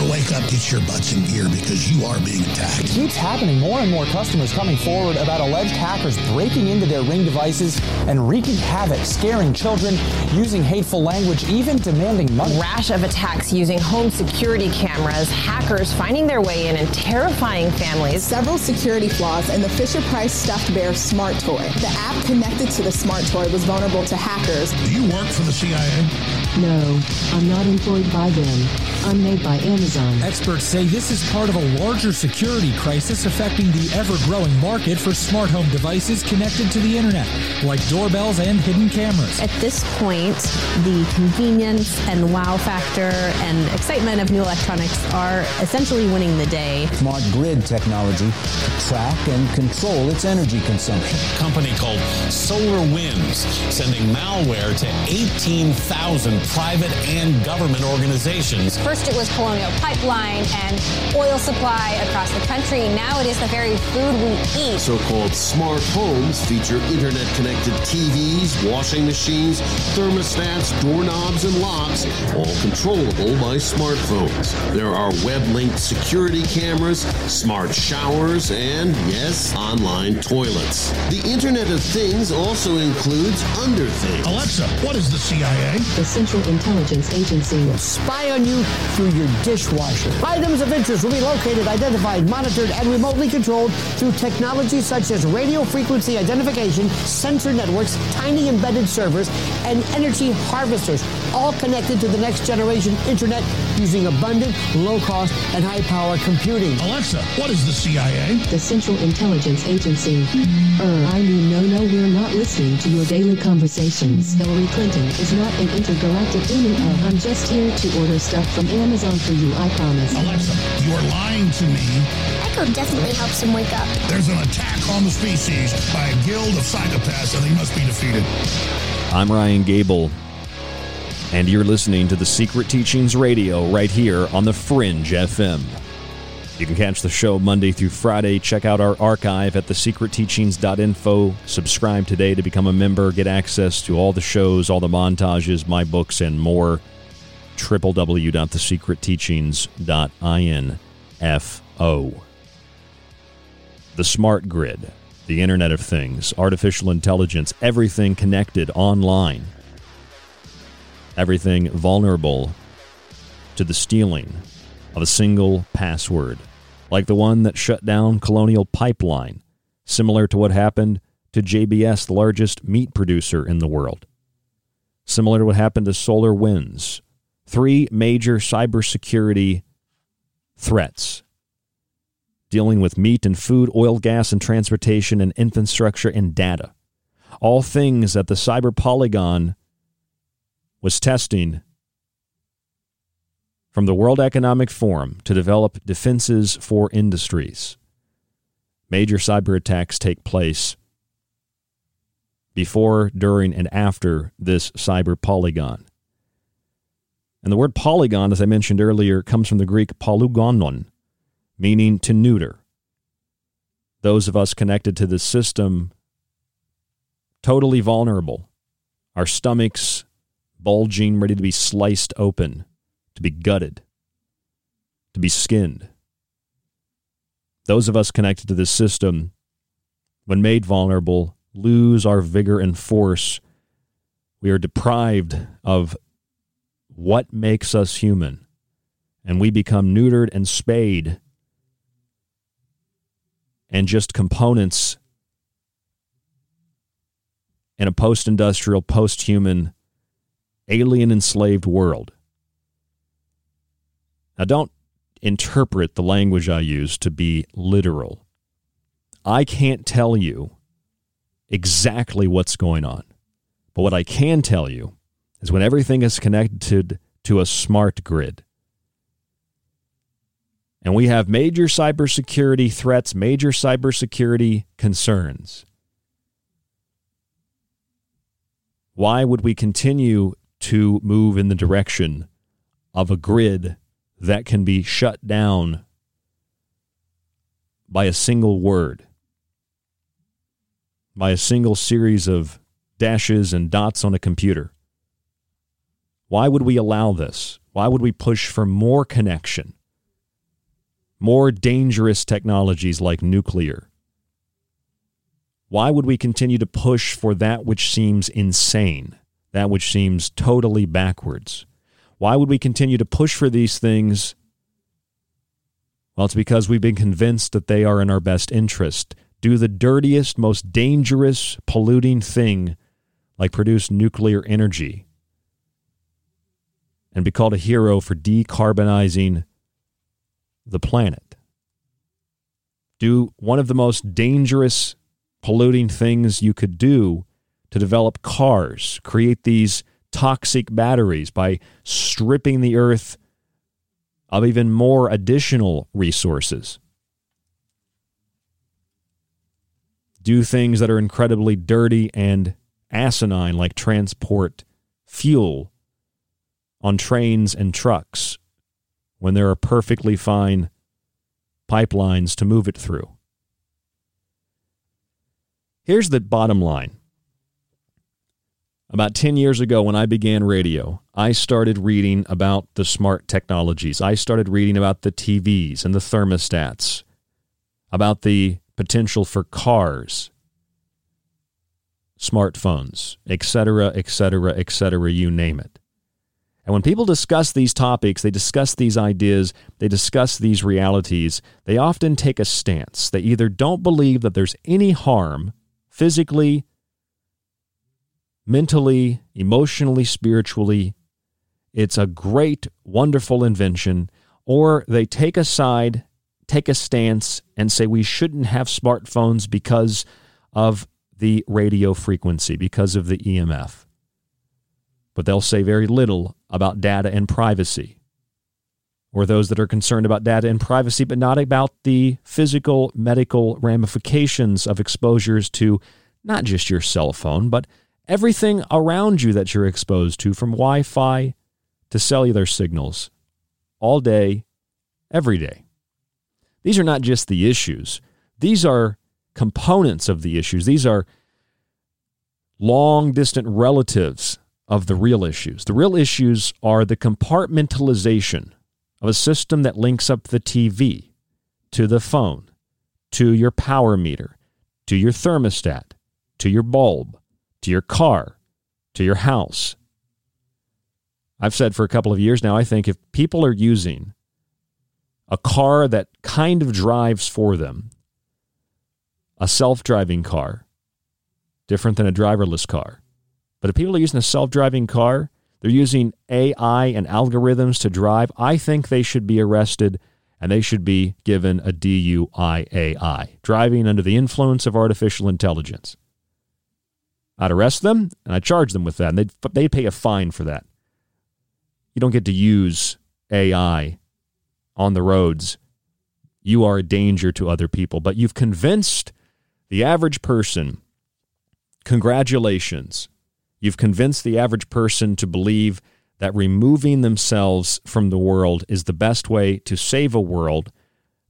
Speaker 24: You better wake up, get your butts in gear because you are being attacked.
Speaker 32: It keeps happening. More and more customers coming forward about alleged hackers breaking into their Ring devices and wreaking havoc, scaring children, using hateful language, even demanding money.
Speaker 33: Rash of attacks using home security cameras, hackers finding their way in and terrifying families.
Speaker 34: Several security flaws in the Fisher Price stuffed bear smart toy. The app connected to the smart toy was vulnerable to hackers.
Speaker 24: Do you work for the CIA?
Speaker 35: No, I'm not employed by them. I'm made by Amazon
Speaker 36: Amazon.
Speaker 37: Experts say this is part of a larger security crisis affecting the ever growing market for smart home devices connected to the internet, like doorbells and hidden cameras.
Speaker 35: At this point, the convenience and wow factor and excitement of new electronics are essentially winning the day.
Speaker 38: Smart grid technology to track and control its energy consumption.
Speaker 39: A company called Solar Winds sending malware to 18,000 private and government organizations.
Speaker 40: First it was Colonial Pipeline and oil supply across the country. Now it is the very food we eat.
Speaker 41: So-called smart homes feature internet-connected TVs, washing machines, thermostats, doorknobs, and locks, all controllable by smartphones. There are web-linked security cameras, smart showers, and, yes, online toilets. The Internet of Things also includes under things.
Speaker 24: Alexa, what is the CIA?
Speaker 36: The Central Intelligence Agency.
Speaker 42: Will spy on you through your dishwasher. Items of interest will be located, identified, monitored, and remotely controlled through technology such as radio frequency identification, sensor networks, tiny embedded servers, and energy harvesters, all connected to the next generation internet using abundant, low cost, and high power computing.
Speaker 24: Alexa, what is the CIA?
Speaker 36: The Central Intelligence Agency. Er, I mean, no, no, we're not listening to your daily conversations. Hillary Clinton is not an intergalactic demon. I'm just here to order stuff from Amazon for you, I promise.
Speaker 24: Alexa, you're lying to me.
Speaker 28: Echo definitely helps him wake up.
Speaker 24: There's an attack on the species by a guild of psychopaths, and they must be defeated.
Speaker 13: I'm Ryan Gable, and you're listening to the Secret Teachings Radio right here on the Fringe FM. You can catch the show Monday through Friday. Check out our archive at thesecretteachings.info. Subscribe today to become a member. Get access to all the shows, all the montages, my books, and more. www.thesecretteachings.info. The Smart Grid, the Internet of Things, artificial intelligence, everything connected online, everything vulnerable to the stealing of a single password, like the one that shut down Colonial Pipeline, similar to what happened to JBS, the largest meat producer in the world, similar to what happened to SolarWinds. Three major cybersecurity threats dealing with meat and food, oil, gas, and transportation, and infrastructure and data. All things that the Cyber Polygon was testing from the World Economic Forum to develop defenses for industries. Major cyber attacks take place before, during, and after this cyber polygon. And the word polygon, as I mentioned earlier, comes from the Greek polygonon, meaning to neuter. Those of us connected to this system, totally vulnerable, our stomachs bulging, ready to be sliced open, to be gutted, to be skinned. Those of us connected to this system, when made vulnerable, lose our vigor and force. We are deprived of what makes us human, and we become neutered and spayed and just components in a post industrial, post human, alien enslaved world. Now, don't interpret the language I use to be literal. I can't tell you exactly what's going on. But what I can tell you is when everything is connected to a smart grid, and we have major cybersecurity threats, major cybersecurity concerns. Why would we continue to move in the direction of a grid that can be shut down by a single word, by a single series of dashes and dots on a computer? Why would we allow this? Why would we push for more connection? more dangerous technologies like nuclear? Why would we continue to push for that which seems insane, that which seems totally backwards? Why would we continue to push for these things? Well, it's because we've been convinced that they are in our best interest. Do the dirtiest, most dangerous, polluting thing like produce nuclear energy and be called a hero for decarbonizing the planet. Do one of the most dangerous, polluting things you could do to develop cars, create these toxic batteries by stripping the earth of even more additional resources. Do things that are incredibly dirty and asinine, like transport fuel on trains and trucks when there are perfectly fine pipelines to move it through. Here's the bottom line. About 10 years ago, when I began radio, I started reading about the smart technologies. I started reading about the TVs and the thermostats, about the potential for cars, smartphones, etc., etc., etc., you name it. And when people discuss these topics, they discuss these ideas, they discuss these realities, they often take a stance. They either don't believe that there's any harm physically, mentally, emotionally, spiritually. It's a great, wonderful invention. Or they take a side, take a stance, and say we shouldn't have smartphones because of the radio frequency, because of the EMF. But they'll say very little about data and privacy. Or those that are concerned about data and privacy, but not about the physical, medical ramifications of exposures to not just your cell phone, but everything around you that you're exposed to, from Wi Fi to cellular signals, all day, every day. These are not just the issues, these are components of the issues. These are long distant relatives of the real issues. The real issues are the compartmentalization of a system that links up the TV to the phone, to your power meter, to your thermostat, to your bulb, to your car, to your house. I've said for a couple of years now, I think if people are using a car that kind of drives for them, a self driving car, different than a driverless car. But if people are using a self driving car, they're using AI and algorithms to drive, I think they should be arrested and they should be given a DUIAI, driving under the influence of artificial intelligence. I'd arrest them and I'd charge them with that, and they'd, they'd pay a fine for that. You don't get to use AI on the roads. You are a danger to other people, but you've convinced the average person, congratulations, you've convinced the average person to believe that removing themselves from the world is the best way to save a world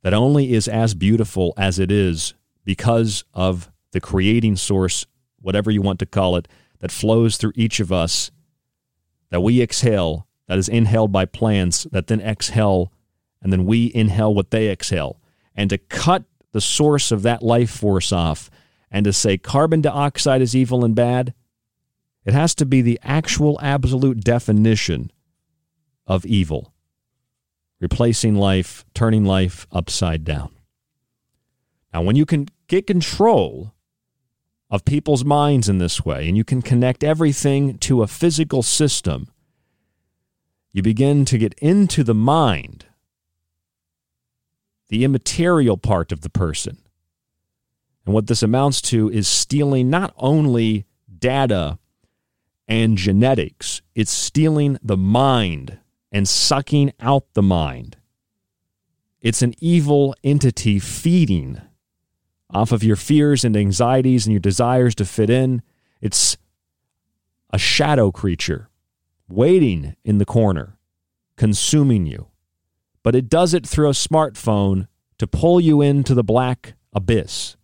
Speaker 13: that only is as beautiful as it is because of the creating source whatever you want to call it, that flows through each of us, that we exhale, that is inhaled by plants, that then exhale, and then we inhale what they exhale. And to cut the source of that life force off and to say carbon dioxide is evil and bad, it has to be the actual absolute definition of evil, replacing life, turning life upside down. Now, when you can get control of people's minds in this way, and you can connect everything to a physical system, you begin to get into the mind, the immaterial part of the person. And what this amounts to is stealing not only data and genetics, it's stealing the mind and sucking out the mind. It's an evil entity feeding off of your fears and anxieties and your desires to fit in. It's a shadow creature waiting in the corner, consuming you. But it does it through a smartphone to pull you into the black abyss.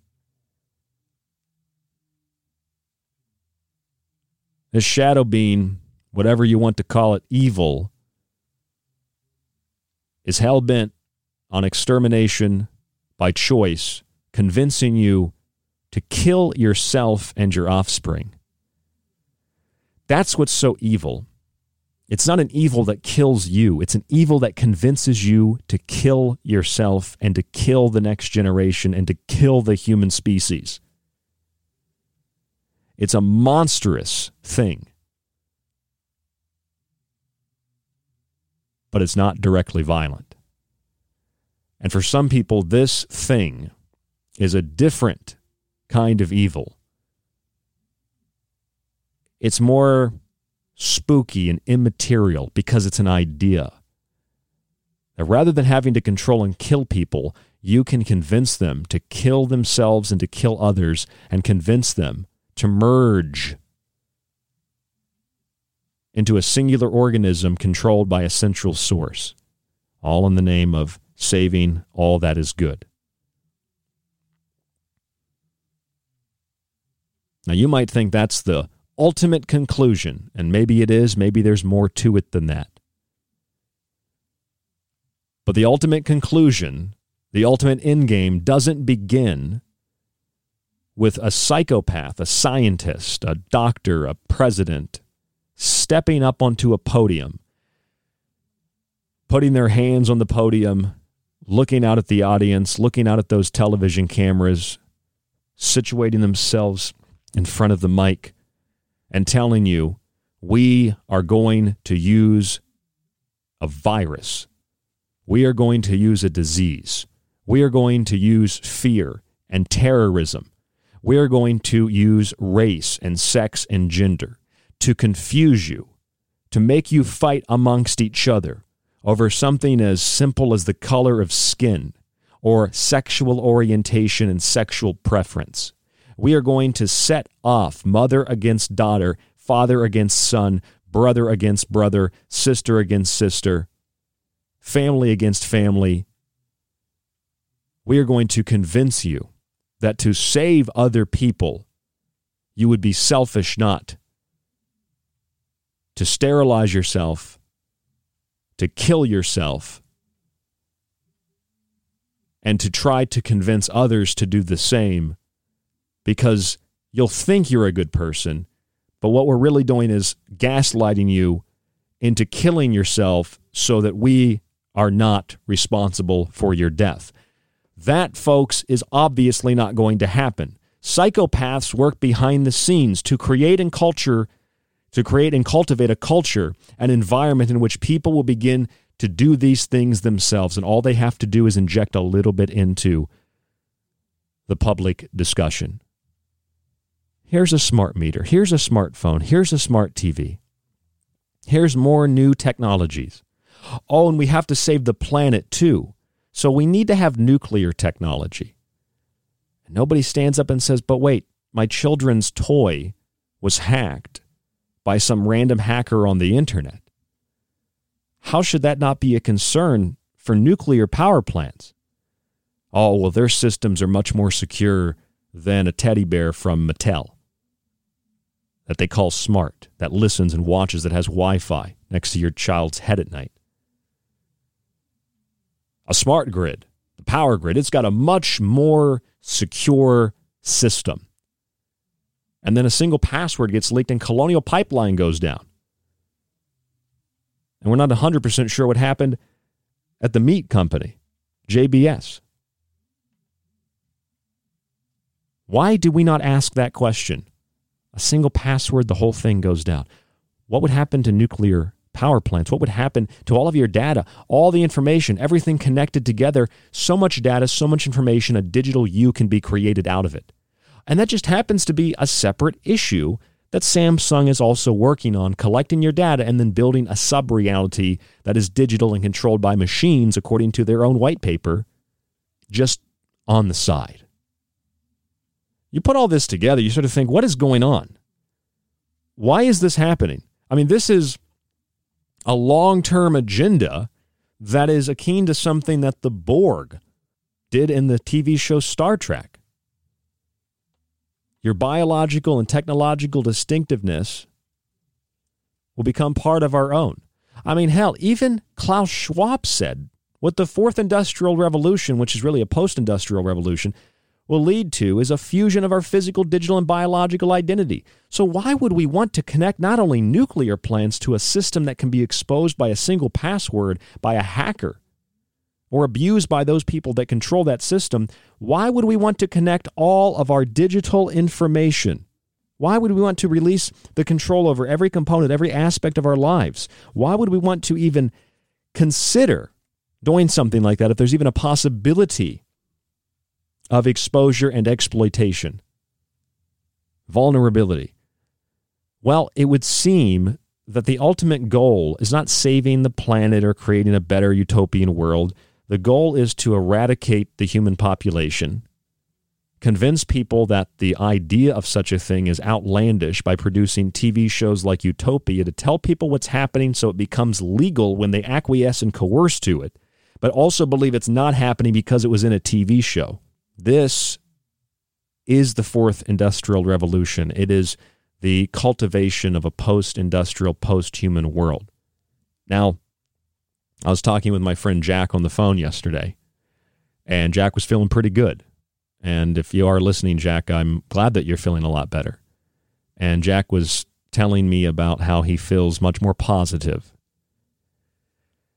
Speaker 13: This shadow being, whatever you want to call it, evil, is hell bent on extermination by choice convincing you to kill yourself and your offspring. That's what's so evil. It's not an evil that kills you, it's an evil that convinces you to kill yourself and to kill the next generation and to kill the human species. It's a monstrous thing. But it's not directly violent. And for some people, this thing is a different kind of evil. It's more spooky and immaterial because it's an idea. Rather than having to control and kill people, you can convince them to kill themselves and to kill others and convince them to merge into a singular organism controlled by a central source, all in the name of saving all that is good. Now, you might think that's the ultimate conclusion, and maybe it is, maybe there's more to it than that. But the ultimate conclusion, the ultimate endgame, doesn't begin with a psychopath, a scientist, a doctor, a president stepping up onto a podium, putting their hands on the podium, looking out at the audience, looking out at those television cameras, situating themselves in front of the mic, and telling you, we are going to use a virus we are going to use a disease. We are going to use fear and terrorism. We are going to use race and sex and gender to confuse you, to make you fight amongst each other over something as simple as the color of skin or sexual orientation and sexual preference. We are going to set off mother against daughter, father against son, brother against brother, sister against sister, family against family, we are going to convince you that to save other people, you would be selfish not to sterilize yourself, to kill yourself, and to try to convince others to do the same because you'll think you're a good person, but what we're really doing is gaslighting you into killing yourself so that we are not responsible for your death. That, folks, is obviously not going to happen. Psychopaths work behind the scenes to create and culture, to create and cultivate a culture, an environment in which people will begin to do these things themselves, and all they have to do is inject a little bit into the public discussion. Here's a smart meter. Here's a smartphone. Here's a smart TV. Here's more new technologies. Oh, and we have to save the planet too. So we need to have nuclear technology. Nobody stands up and says, but wait, my children's toy was hacked by some random hacker on the internet. How should that not be a concern for nuclear power plants? Oh, well, their systems are much more secure than a teddy bear from Mattel that they call smart, that listens and watches, that has Wi Fi next to your child's head at night a smart grid, the power grid, it's got a much more secure system. And then a single password gets leaked and Colonial Pipeline goes down. And we're not 100% sure what happened at the meat company, JBS. Why do we not ask that question? A single password, the whole thing goes down. What would happen to nuclear power plants? What would happen to all of your data, all the information, everything connected together? So much data, so much information, a digital you can be created out of it. And that just happens to be a separate issue that Samsung is also working on, collecting your data and then building a sub reality that is digital and controlled by machines according to their own white paper, just on the side. You put all this together, you sort of think, what is going on? Why is this happening? I mean, this is a long term agenda that is akin to something that the Borg did in the TV show Star Trek. Your biological and technological distinctiveness will become part of our own. I mean, hell, even Klaus Schwab said what the fourth industrial revolution, which is really a post industrial revolution, will lead to is a fusion of our physical, digital, and biological identity. So, why would we want to connect not only nuclear plants to a system that can be exposed by a single password by a hacker or abused by those people that control that system? Why would we want to connect all of our digital information? Why would we want to release the control over every component, every aspect of our lives? Why would we want to even consider doing something like that if there's even a possibility of exposure and exploitation, vulnerability? Well, it would seem that the ultimate goal is not saving the planet or creating a better utopian world. The goal is to eradicate the human population, convince people that the idea of such a thing is outlandish by producing TV shows like Utopia to tell people what's happening so it becomes legal when they acquiesce and coerce to it, but also believe it's not happening because it was in a TV show. This is the fourth industrial revolution. It is the cultivation of a post industrial, post human world. Now, I was talking with my friend Jack on the phone yesterday, and Jack was feeling pretty good. And if you are listening, Jack, I'm glad that you're feeling a lot better. And Jack was telling me about how he feels much more positive.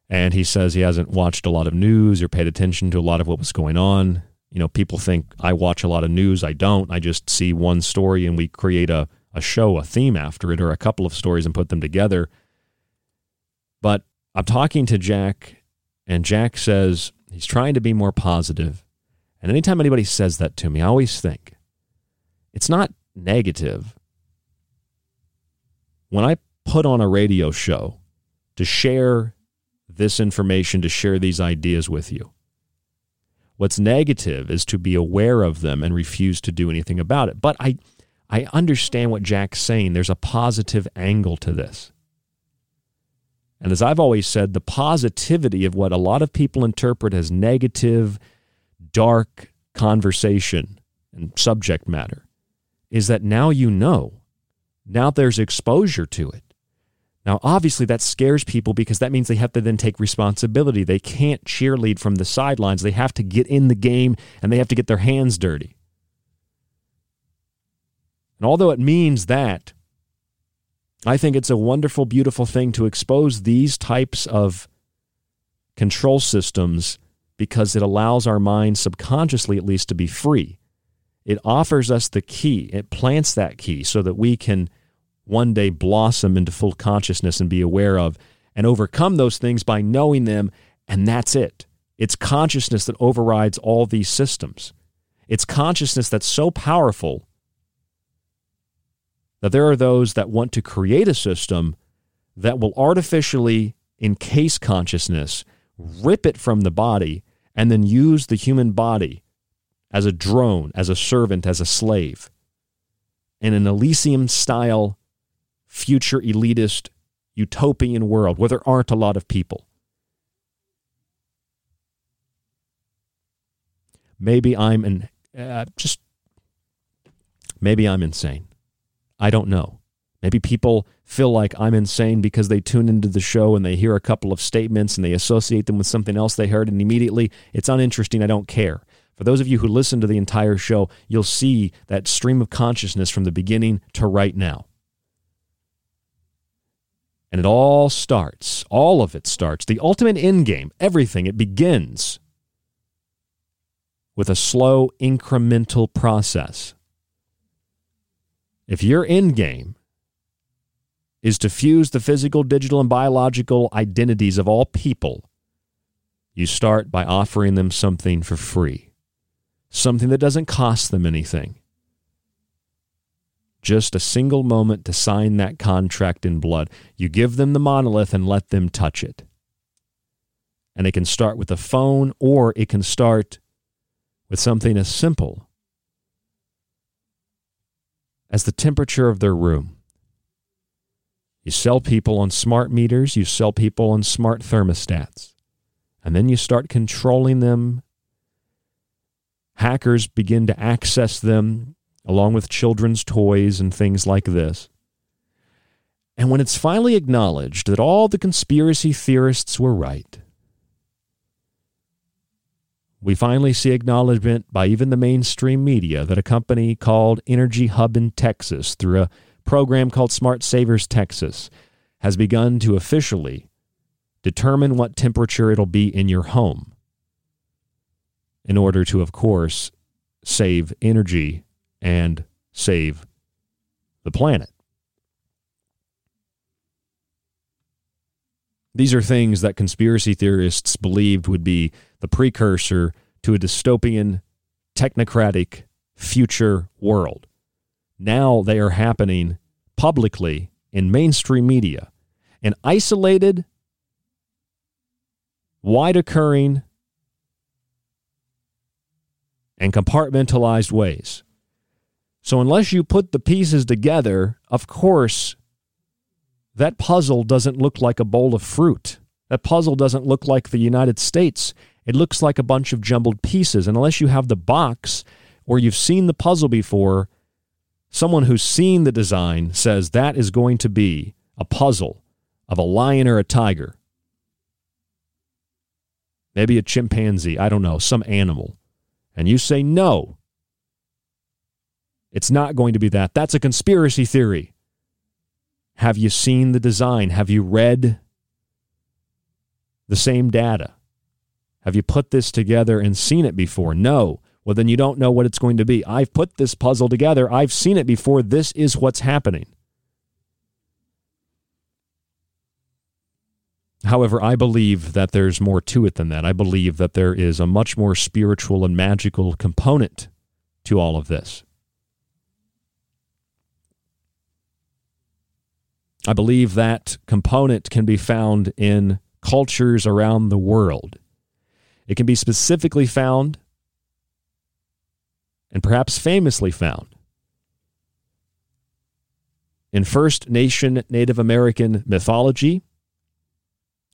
Speaker 13: And he says he hasn't watched a lot of news or paid attention to a lot of what was going on. You know, people think I watch a lot of news. I don't. I just see one story and we create a a show, a theme after it, or a couple of stories and put them together. But I'm talking to Jack, and Jack says he's trying to be more positive. And anytime anybody says that to me, I always think it's not negative. When I put on a radio show to share this information, to share these ideas with you, what's negative is to be aware of them and refuse to do anything about it. But I, I understand what Jack's saying. There's a positive angle to this. And as I've always said, the positivity of what a lot of people interpret as negative, dark conversation and subject matter is that now you know. Now there's exposure to it. Now, obviously, that scares people because that means they have to then take responsibility. They can't cheerlead from the sidelines. They have to get in the game and they have to get their hands dirty. And although it means that, I think it's a wonderful, beautiful thing to expose these types of control systems because it allows our minds, subconsciously at least, to be free. It offers us the key, it plants that key so that we can one day blossom into full consciousness and be aware of and overcome those things by knowing them, and that's it. It's consciousness that overrides all these systems. It's consciousness that's so powerful that there are those that want to create a system that will artificially encase consciousness, rip it from the body, and then use the human body as a drone, as a servant, as a slave in an Elysium style, future elitist, utopian world where there aren't a lot of people. Maybe I'm an, uh, just, maybe I'm insane. I don't know. Maybe people feel like I'm insane because they tune into the show and they hear a couple of statements and they associate them with something else they heard, and immediately it's uninteresting. I don't care. For those of you who listen to the entire show, you'll see that stream of consciousness from the beginning to right now. And it all starts, all of it starts, the ultimate end game, everything, it begins with a slow incremental process. If your end game is to fuse the physical, digital, and biological identities of all people, you start by offering them something for free, something that doesn't cost them anything. Just a single moment to sign that contract in blood. You give them the monolith and let them touch it. And it can start with a phone or it can start with something as simple as the temperature of their room. You sell people on smart meters, you sell people on smart thermostats, and then you start controlling them. Hackers begin to access them along with children's toys and things like this. And when it's finally acknowledged that all the conspiracy theorists were right, we finally see acknowledgement by even the mainstream media that a company called EnergyHub in Texas, through a program called Smart Savers Texas, has begun to officially determine what temperature it'll be in your home in order to, of course, save energy and save the planet. These are things that conspiracy theorists believed would be the precursor to a dystopian, technocratic future world. Now they are happening publicly in mainstream media in isolated, wide occurring, and compartmentalized ways. So, unless you put the pieces together, of course, that puzzle doesn't look like a bowl of fruit. That puzzle doesn't look like the United States. It looks like a bunch of jumbled pieces. And unless you have the box or you've seen the puzzle before, someone who's seen the design says that is going to be a puzzle of a lion or a tiger. Maybe a chimpanzee, I don't know, some animal. And you say no. It's not going to be that. That's a conspiracy theory. Have you seen the design? Have you read the same data? Have you put this together and seen it before? No. Well, then you don't know what it's going to be. I've put this puzzle together. I've seen it before. This is what's happening. However, I believe that there's more to it than that. I believe that there is a much more spiritual and magical component to all of this. I believe that component can be found in cultures around the world. It can be specifically found and perhaps famously found in First Nation Native American mythology.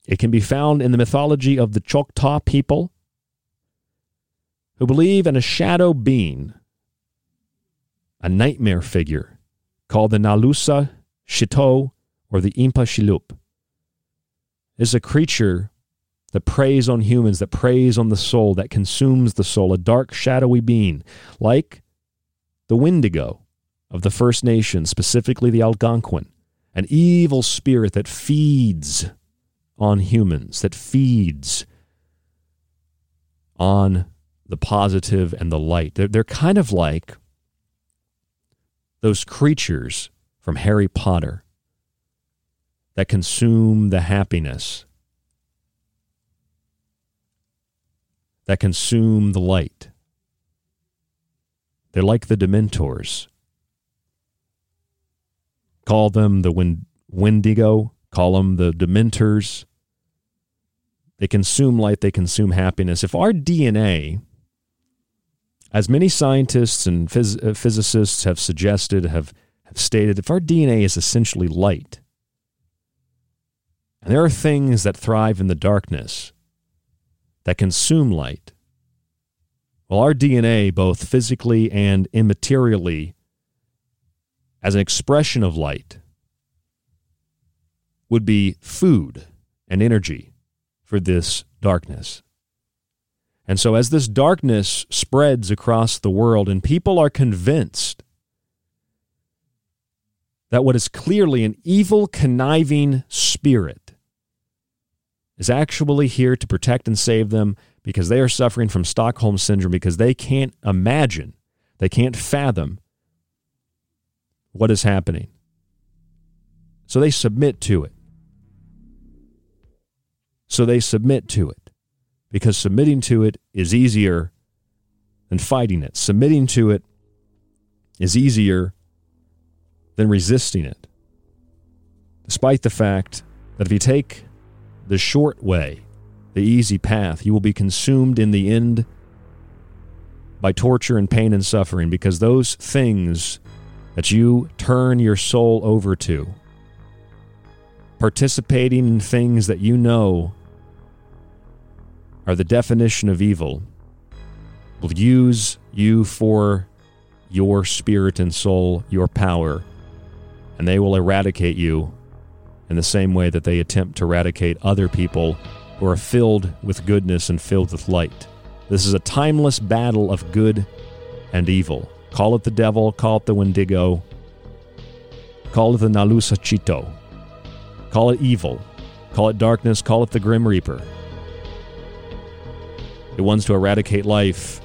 Speaker 13: It can be found in the mythology of the Choctaw people who believe in a shadow being, a nightmare figure called the Nalusa Chito or the Impa Shilup. Is a creature that preys on humans, that preys on the soul, that consumes the soul, a dark, shadowy being, like the Wendigo of the First Nation, specifically the Algonquin, an evil spirit that feeds on humans, that feeds on the positive and the light. They're, they're kind of like those creatures from Harry Potter that consume the happiness, that consume the light. They're like the Dementors. Call them the Wendigo, call them the Dementors. They consume light, they consume happiness. If our DNA, as many scientists and phys- uh, physicists have suggested, have, have stated, if our DNA is essentially light, and there are things that thrive in the darkness that consume light. Well, our DNA, both physically and immaterially, as an expression of light, would be food and energy for this darkness. And so, as this darkness spreads across the world and people are convinced that what is clearly an evil, conniving spirit is actually here to protect and save them because they are suffering from Stockholm syndrome because they can't imagine, they can't fathom what is happening. So they submit to it. So they submit to it because submitting to it is easier than fighting it. Submitting to it is easier than resisting it. Despite the fact that if you take the short way, the easy path, you will be consumed in the end by torture and pain and suffering because those things that you turn your soul over to, participating in things that you know are the definition of evil, will use you for your spirit and soul, your power, and they will eradicate you in the same way that they attempt to eradicate other people who are filled with goodness and filled with light. This is a timeless battle of good and evil. Call it the devil, call it the Wendigo, call it the Nalusa Chito, call it evil, call it darkness, call it the Grim Reaper. It wants to eradicate life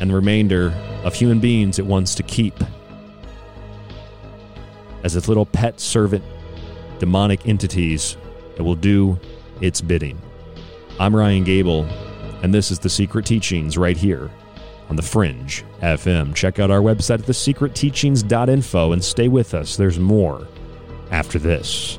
Speaker 13: and the remainder of human beings it wants to keep as its little pet servant demonic entities It will do its bidding. I'm Ryan Gable, and this is The Secret Teachings right here on The Fringe FM. Check out our website at thesecretteachings.info and stay with us. There's more after this.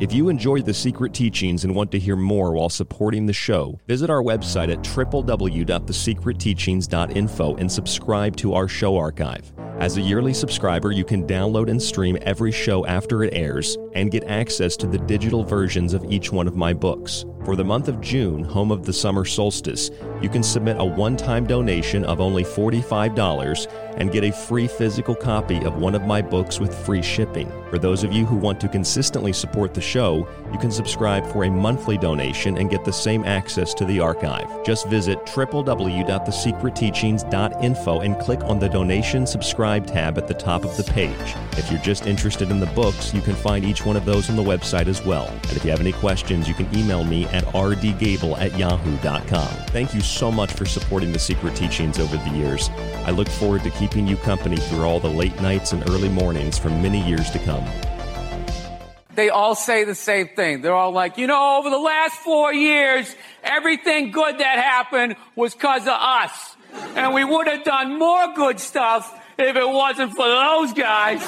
Speaker 13: If you enjoyed the secret teachings and want to hear more while supporting the show, visit our website at www.thesecretteachings.info and subscribe to our show archive. As a yearly subscriber, you can download and stream every show after it airs and get access to the digital versions of each one of my books. For the month of June, home of the summer solstice, you can submit a one time donation of only $45 and get a free physical copy of one of my books with free shipping. For those of you who want to consistently support the show, you can subscribe for a monthly donation and get the same access to the archive. Just visit www.thesecretteachings.info and click on the donation subscribe tab at the top of the page. If you're just interested in the books, you can find each one of those on the website as well. And if you have any questions, you can email me at rdgable at yahoo.com. Thank you so much for supporting the Secret Teachings over the years. I look forward to keeping you company through all the late nights and early mornings for many years to come.
Speaker 43: They all say the same thing. They're all like, you know, over the last four years, everything good that happened was because of us. And we would have done more good stuff if it wasn't for those guys.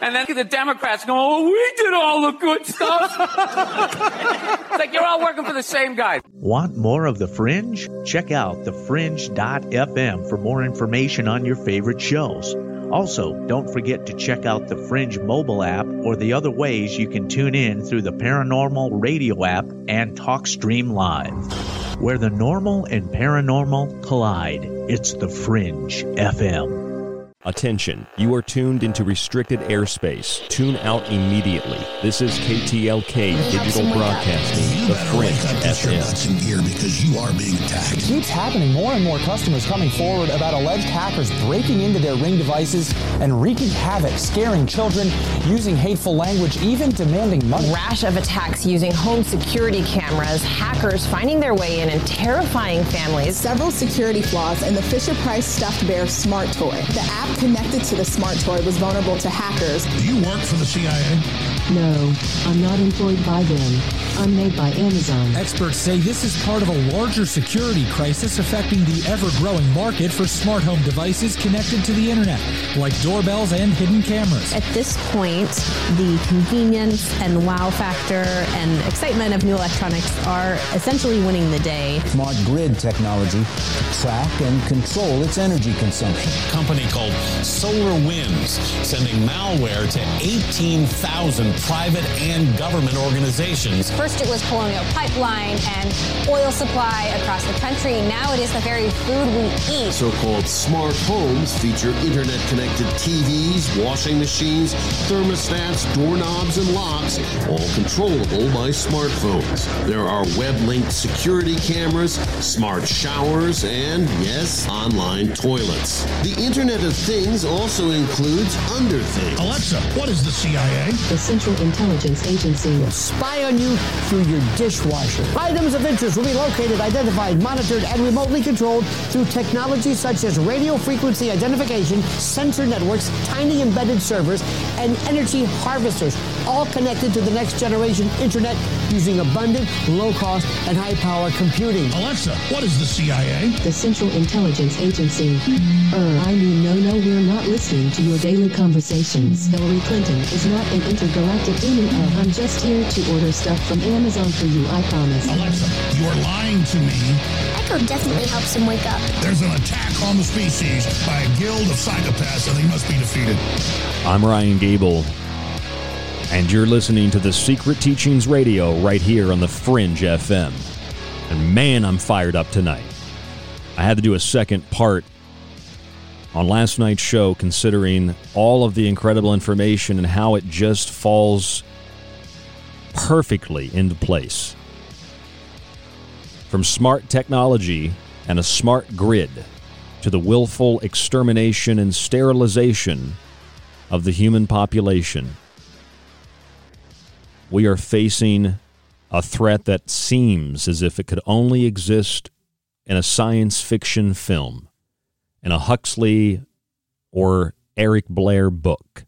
Speaker 43: And then the Democrats go, oh, we did all the good stuff. it's like you're all working for the same guy.
Speaker 44: Want more of The Fringe? Check out thefringe.fm for more information on your favorite shows. Also, don't forget to check out the Fringe mobile app or the other ways you can tune in through the Paranormal Radio app and TalkStream Live. Where the normal and paranormal collide, it's the Fringe FM.
Speaker 13: Attention, you are tuned into restricted airspace. Tune out immediately. This is KTLK Digital Broadcasting, The Fringe FM.
Speaker 24: gear because you are being attacked.
Speaker 32: It keeps happening. More and more customers coming forward about alleged hackers breaking into their Ring devices and wreaking havoc, scaring children, using hateful language, even demanding money.
Speaker 33: Rash of attacks using home security cameras, hackers finding their way in and terrifying families.
Speaker 34: Several security flaws in the Fisher Price stuffed bear smart toy. The app connected to the smart toy was vulnerable to hackers.
Speaker 24: Do you work for the CIA?
Speaker 36: No, I'm not employed by them. I'm made by Amazon.
Speaker 37: Experts say this is part of a larger security crisis affecting the ever growing market for smart home devices connected to the internet, like doorbells and hidden cameras.
Speaker 35: At this point, the convenience and wow factor and excitement of new electronics are essentially winning the day.
Speaker 38: Smart grid technology to track and control its energy consumption.
Speaker 39: A company called Solar Winds sending malware to 18,000 private and government organizations.
Speaker 40: First, it was Colonial Pipeline and oil supply across the country. Now it is the very food we eat.
Speaker 41: So called smart homes feature internet connected TVs, washing machines, thermostats, doorknobs, and locks, all controllable by smartphones. There are web linked security cameras, smart showers, and yes, online toilets. The Internet of Things also includes under things.
Speaker 24: Alexa, what is the CIA?
Speaker 36: The Central Intelligence Agency.
Speaker 42: Will spy on you through your dishwasher. Items of interest will be located, identified, monitored, and remotely controlled through technology such as radio frequency identification, sensor networks, tiny embedded servers, and energy harvesters, all connected to the next generation internet using abundant, low cost, and high power computing.
Speaker 24: Alexa, what is the CIA?
Speaker 36: The Central Intelligence Agency. Er, I mean, no, no, we're not listening to your daily conversations. Hillary Clinton is not an intergalactic demon. Uh, I'm just here to order stuff from Amazon for you, I promise.
Speaker 24: Alexa, you're lying to me.
Speaker 28: Echo definitely helps him wake up.
Speaker 24: There's an attack on the species by a guild of psychopaths, and they must be defeated.
Speaker 13: I'm Ryan Gable, and you're listening to the Secret Teachings Radio right here on the Fringe FM. And man, I'm fired up tonight. I had to do a second part on last night's show considering all of the incredible information and how it just falls perfectly into place. From smart technology and a smart grid to the willful extermination and sterilization of the human population, we are facing a threat that seems as if it could only exist in a science fiction film, in a Huxley or Eric Blair book.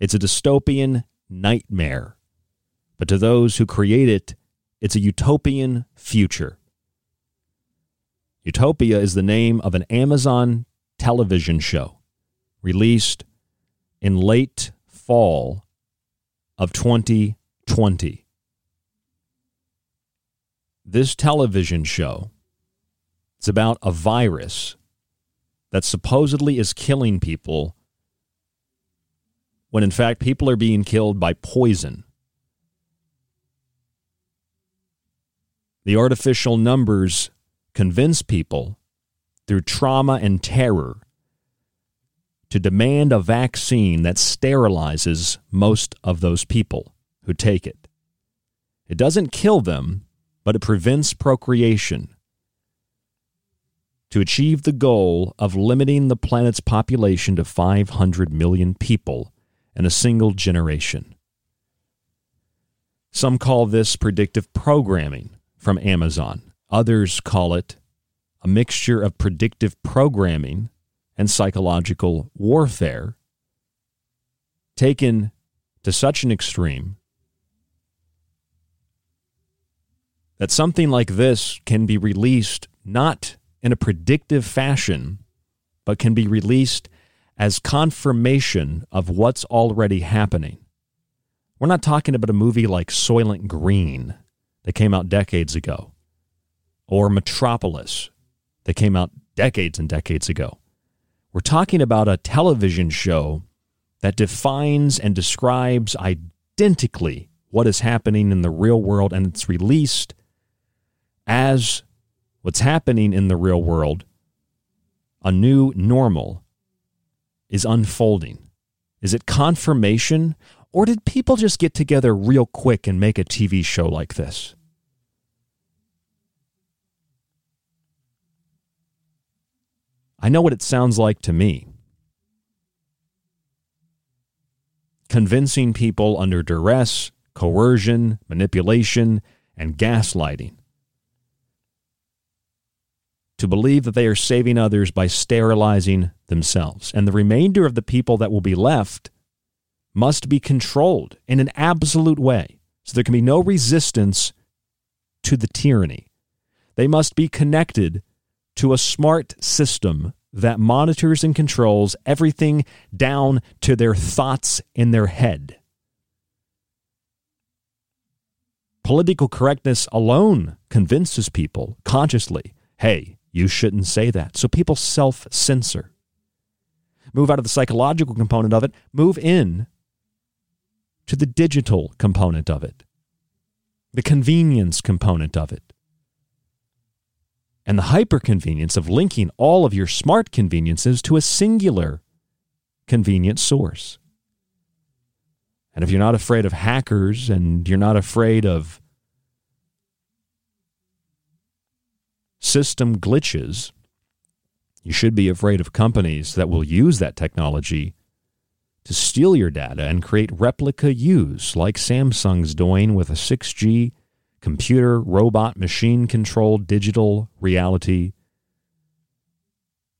Speaker 13: It's a dystopian nightmare, but to those who create it, it's a utopian future. Utopia is the name of an Amazon television show released in late fall of 2020. This television show it's about a virus that supposedly is killing people when in fact people are being killed by poison. The artificial numbers convince people through trauma and terror to demand a vaccine that sterilizes most of those people who take it. It doesn't kill them, but it prevents procreation to achieve the goal of limiting the planet's population to 500 million people in a single generation. Some call this predictive programming from Amazon. Others call it a mixture of predictive programming and psychological warfare taken to such an extreme that something like this can be released not in a predictive fashion, but can be released as confirmation of what's already happening. We're not talking about a movie like Soylent Green that came out decades ago, or Metropolis that came out decades and decades ago. We're talking about a television show that defines and describes identically what is happening in the real world, and it's released as what's happening in the real world, a new normal, is unfolding. Is it confirmation, or did people just get together real quick and make a TV show like this? I know what it sounds like to me. Convincing people under duress, coercion, manipulation, and gaslighting to believe that they are saving others by sterilizing themselves. And the remainder of the people that will be left must be controlled in an absolute way. So there can be no resistance to the tyranny. They must be connected to a smart system that monitors and controls everything down to their thoughts in their head. Political correctness alone convinces people consciously hey, you shouldn't say that. So people self censor. Move out of the psychological component of it, move in to the digital component of it, the convenience component of it, and the hyper convenience of linking all of your smart conveniences to a singular convenient source. And if you're not afraid of hackers and you're not afraid of system glitches, you should be afraid of companies that will use that technology to steal your data and create replica use, like Samsung's doing with a 6G computer, robot, machine controlled digital reality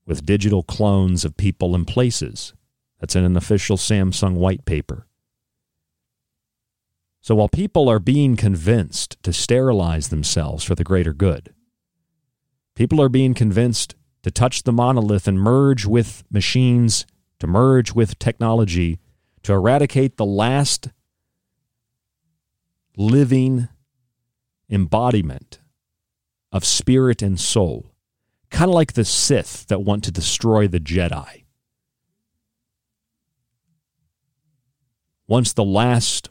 Speaker 13: with digital clones of people and places. That's in an official Samsung white paper. So while people are being convinced to sterilize themselves for the greater good, people are being convinced to touch the monolith and merge with machines, to merge with technology, to eradicate the last living embodiment of spirit and soul, kind of like the Sith that want to destroy the Jedi. Once the last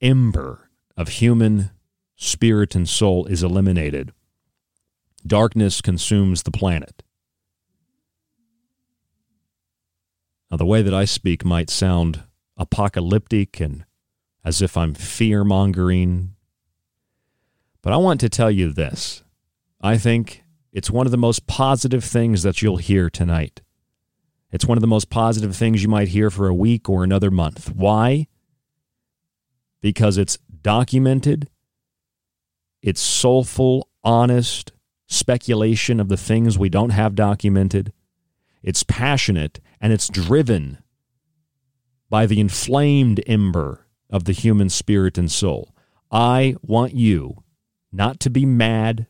Speaker 13: ember of human spirit and soul is eliminated, darkness consumes the planet. Now, the way that I speak might sound apocalyptic and as if I'm fear mongering. But I want to tell you this. I think it's one of the most positive things that you'll hear tonight. It's one of the most positive things you might hear for a week or another month. Why? because it's documented, it's soulful, honest speculation of the things we don't have documented. It's passionate and it's driven by the inflamed ember of the human spirit and soul. I want you not to be mad,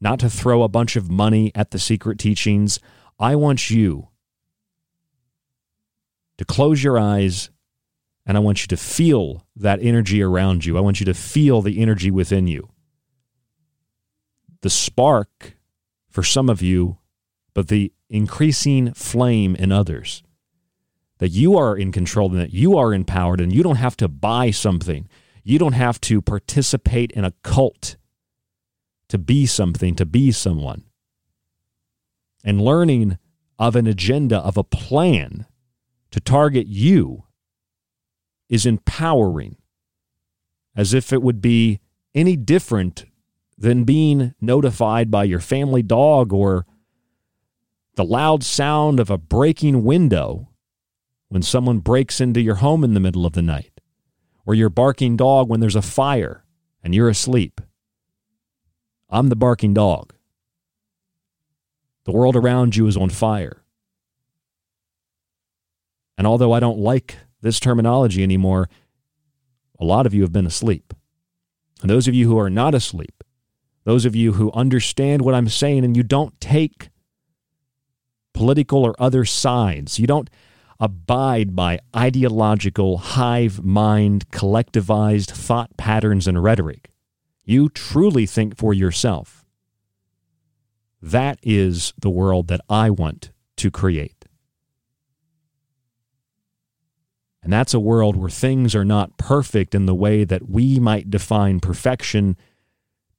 Speaker 13: not to throw a bunch of money at the secret teachings. I want you to close your eyes and I want you to feel that energy around you. I want you to feel the energy within you. The spark for some of you, but the increasing flame in others. That you are in control and that you are empowered and you don't have to buy something. You don't have to participate in a cult to be something, to be someone. And learning of an agenda, of a plan to target you is empowering, as if it would be any different than being notified by your family dog or the loud sound of a breaking window when someone breaks into your home in the middle of the night, or your barking dog when there's a fire and you're asleep. I'm the barking dog. The world around you is on fire. And although I don't like this terminology anymore, a lot of you have been asleep. And those of you who are not asleep, those of you who understand what I'm saying and you don't take political or other sides, you don't abide by ideological, hive mind, collectivized thought patterns and rhetoric. You truly think for yourself. That is the world that I want to create. And that's a world where things are not perfect in the way that we might define perfection,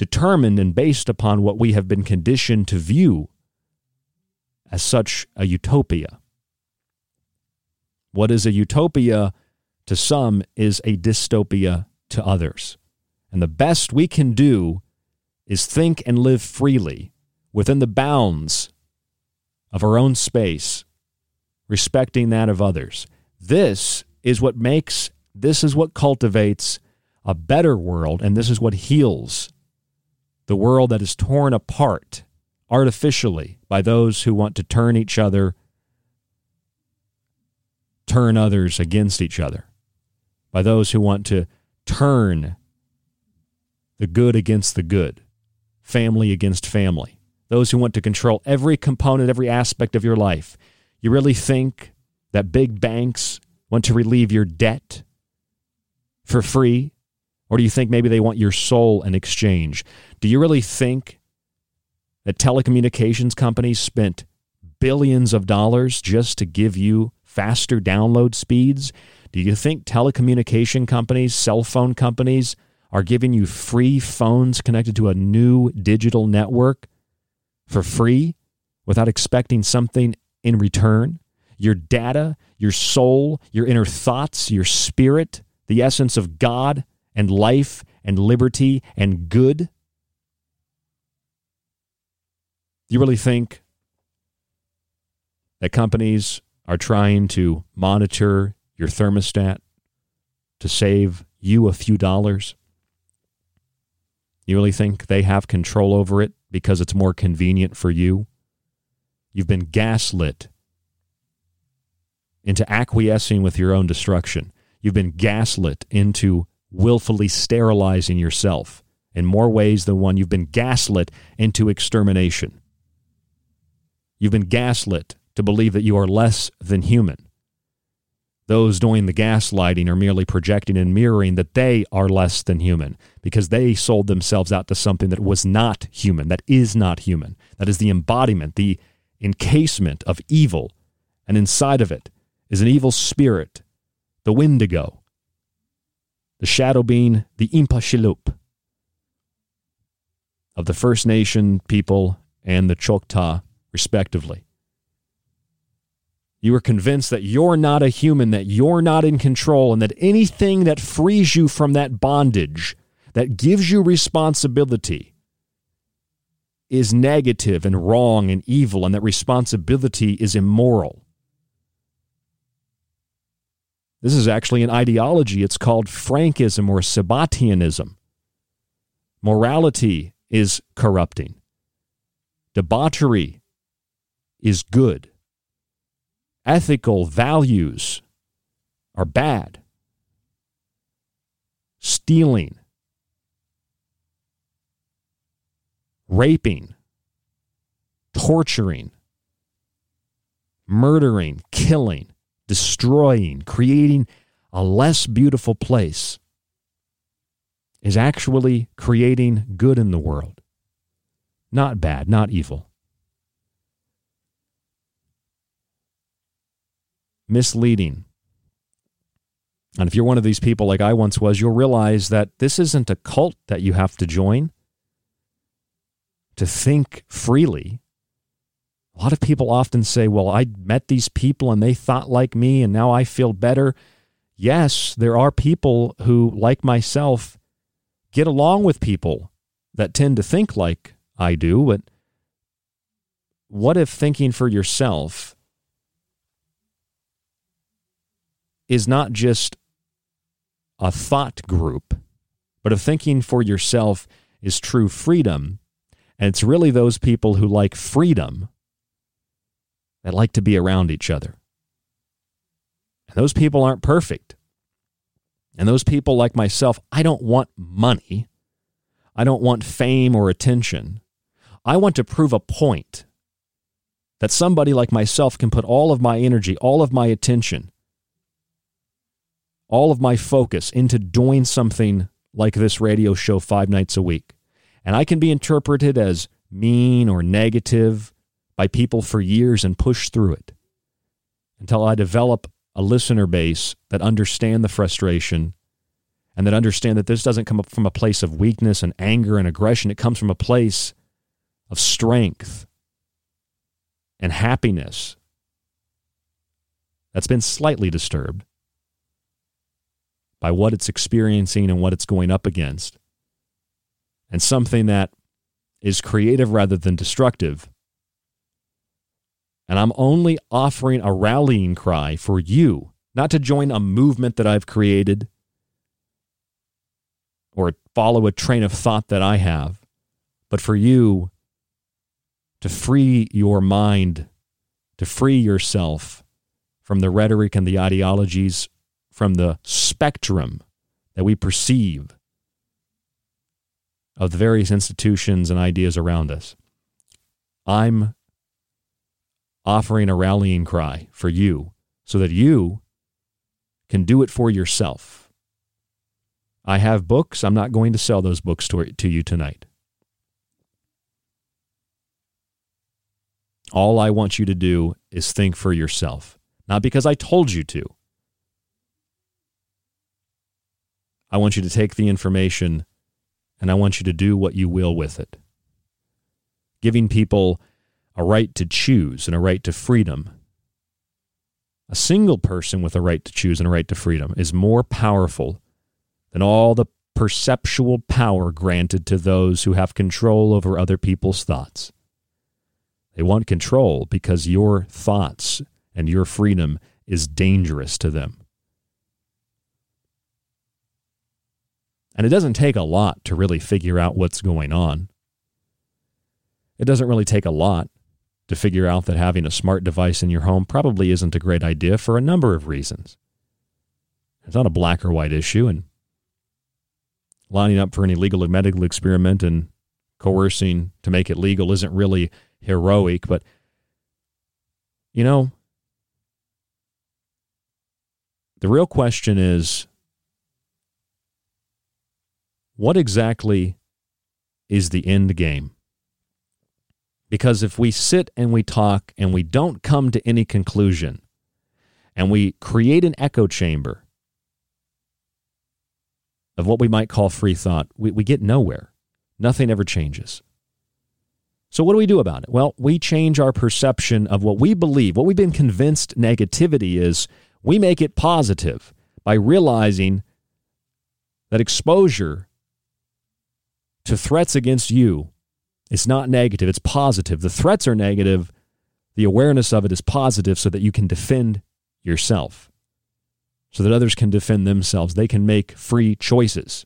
Speaker 13: determined and based upon what we have been conditioned to view as such a utopia. What is a utopia to some is a dystopia to others. And the best we can do is think and live freely within the bounds of our own space, respecting that of others. This is what makes, this is what cultivates a better world, and this is what heals the world that is torn apart artificially by those who want to turn each other turn others against each other, by those who want to turn the good against the good, family against family, those who want to control every component, every aspect of your life. You really think that big banks want to relieve your debt for free? Or do you think maybe they want your soul in exchange? Do you really think that telecommunications companies spent billions of dollars just to give you faster download speeds? Do you think telecommunication companies, cell phone companies, are giving you free phones connected to a new digital network for free without expecting something in return? Your data, your soul, your inner thoughts, your spirit, the essence of God and life and liberty and good? Do you really think that companies are trying to monitor your thermostat to save you a few dollars? You really think they have control over it because it's more convenient for you? You've been gaslit into acquiescing with your own destruction. You've been gaslit into willfully sterilizing yourself in more ways than one. You've been gaslit into extermination. You've been gaslit to believe that you are less than human. Those doing the gaslighting are merely projecting and mirroring that they are less than human because they sold themselves out to something that was not human, that is not human. That is the embodiment, the encasement of evil. And inside of it is an evil spirit the Wendigo, the shadow being the Impashilup of the First Nation people and the Choctaw, respectively. You are convinced that you're not a human, that you're not in control, and that anything that frees you from that bondage, that gives you responsibility, is negative and wrong and evil, and that responsibility is immoral. This is actually an ideology. It's called Frankism or Sabbatianism. Morality is corrupting. Debauchery is good. Ethical values are bad. Stealing, raping, torturing, murdering, killing destroying, creating a less beautiful place, is actually creating good in the world. Not bad, not evil. Misleading. And if you're one of these people like I once was, you'll realize that this isn't a cult that you have to join to think freely a lot of people often say, well, I met these people and they thought like me and now I feel better. Yes, there are people who, like myself, get along with people that tend to think like I do. But what if thinking for yourself is not just a thought group, but if thinking for yourself is true freedom, and it's really those people who like freedom that like to be around each other. And those people aren't perfect. And those people, like myself, I don't want money. I don't want fame or attention. I want to prove a point that somebody like myself can put all of my energy, all of my attention, all of my focus into doing something like this radio show five nights a week. And I can be interpreted as mean or negative by people for years and push through it until I develop a listener base that understand the frustration and that understand that this doesn't come up from a place of weakness and anger and aggression. It comes from a place of strength and happiness that's been slightly disturbed by what it's experiencing and what it's going up against, and something that is creative rather than destructive and I'm only offering a rallying cry for you, not to join a movement that I've created or follow a train of thought that I have, but for you to free your mind, to free yourself from the rhetoric and the ideologies, from the spectrum that we perceive of the various institutions and ideas around us. I'm offering a rallying cry for you so that you can do it for yourself. I have books. I'm not going to sell those books to, to you tonight. All I want you to do is think for yourself, not because I told you to. I want you to take the information and I want you to do what you will with it. Giving people a right to choose and a right to freedom. A single person with a right to choose and a right to freedom is more powerful than all the perceptual power granted to those who have control over other people's thoughts. They want control because your thoughts and your freedom is dangerous to them. And it doesn't take a lot to really figure out what's going on. It doesn't really take a lot to figure out that having a smart device in your home probably isn't a great idea for a number of reasons. It's not a black or white issue, and lining up for an illegal medical experiment and coercing to make it legal isn't really heroic, but you know, the real question is what exactly is the end game? Because if we sit and we talk and we don't come to any conclusion and we create an echo chamber of what we might call free thought, we, we get nowhere. Nothing ever changes. So, what do we do about it? Well, we change our perception of what we believe, what we've been convinced negativity is, we make it positive by realizing that exposure to threats against you is not negative, it's positive. The threats are negative, the awareness of it is positive so that you can defend yourself, so that others can defend themselves. They can make free choices.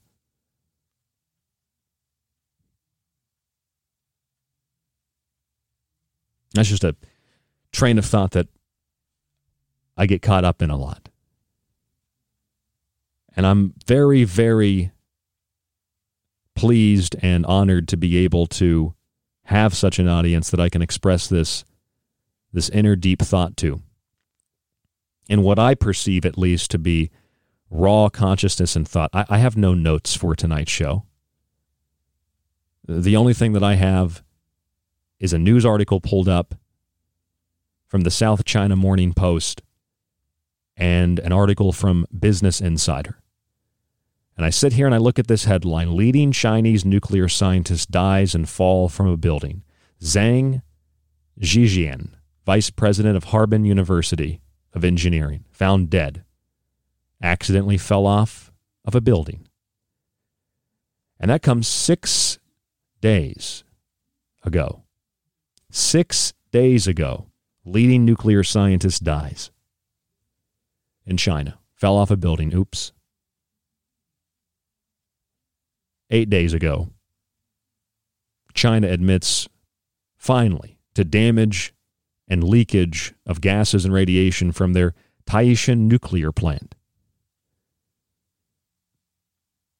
Speaker 13: That's just a train of thought that I get caught up in a lot. And I'm very, very pleased and honored to be able to have such an audience that I can express this this inner deep thought to. And what I perceive at least to be raw consciousness and thought. I, I have no notes for tonight's show. The only thing that I have is a news article pulled up from the South China Morning Post and an article from Business Insider. And I sit here and I look at this headline Leading Chinese nuclear scientist dies and fall from a building. Zhang Zhijian, vice president of Harbin University of Engineering, found dead. Accidentally fell off of a building. And that comes six days ago. Six days ago, leading nuclear scientist dies in China. Fell off a building. Oops. Eight days ago, China admits finally to damage and leakage of gases and radiation from their Taishan nuclear plant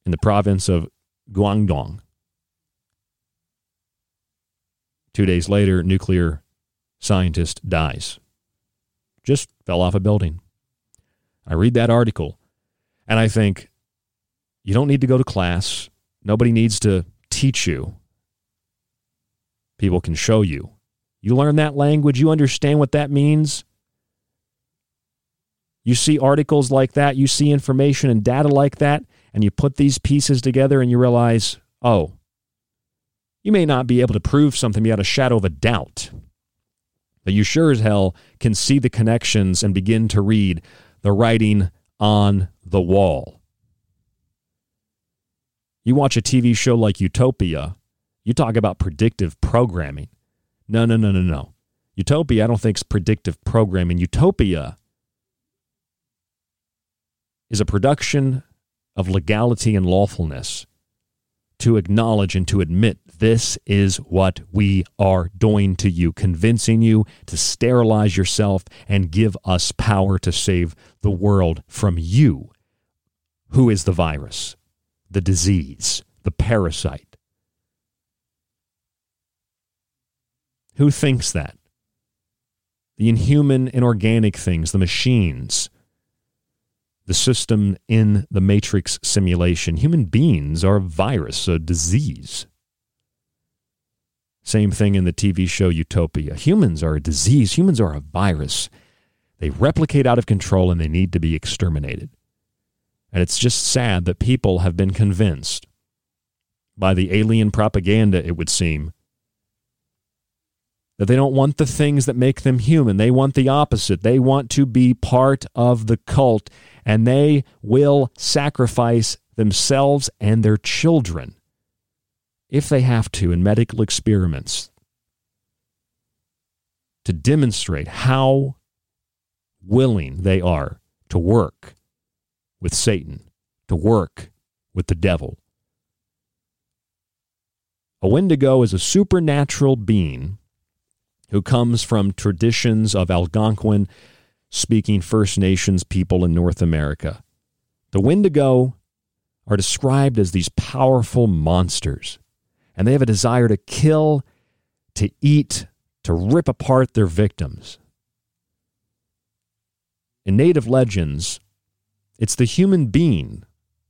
Speaker 13: in the province of Guangdong. Two days later, nuclear scientist dies. Just fell off a building. I read that article and I think, you don't need to go to class. Nobody needs to teach you. People can show you. You learn that language, you understand what that means. You see articles like that, you see information and data like that, and you put these pieces together and you realize, oh, you may not be able to prove something beyond a shadow of a doubt, but you sure as hell can see the connections and begin to read the writing on the wall. You watch a TV show like Utopia, you talk about predictive programming. No, no, no, no, no. Utopia, I don't think is predictive programming. Utopia is a production of legality and lawfulness to acknowledge and to admit this is what we are doing to you, convincing you to sterilize yourself and give us power to save the world from you. Who is the virus, the disease, the parasite? Who thinks that? The inhuman, inorganic things, the machines, the system in the Matrix simulation. Human beings are a virus, a disease. Same thing in the TV show Utopia. Humans are a disease, humans are a virus. They replicate out of control and they need to be exterminated. And it's just sad that people have been convinced by the alien propaganda, it would seem, that they don't want the things that make them human. They want the opposite. They want to be part of the cult and they will sacrifice themselves and their children if they have to in medical experiments to demonstrate how willing they are to work with Satan, to work with the devil. A Wendigo is a supernatural being who comes from traditions of Algonquin speaking First Nations people in North America. The Wendigo are described as these powerful monsters, and they have a desire to kill, to eat, to rip apart their victims. In native legends, it's the human being,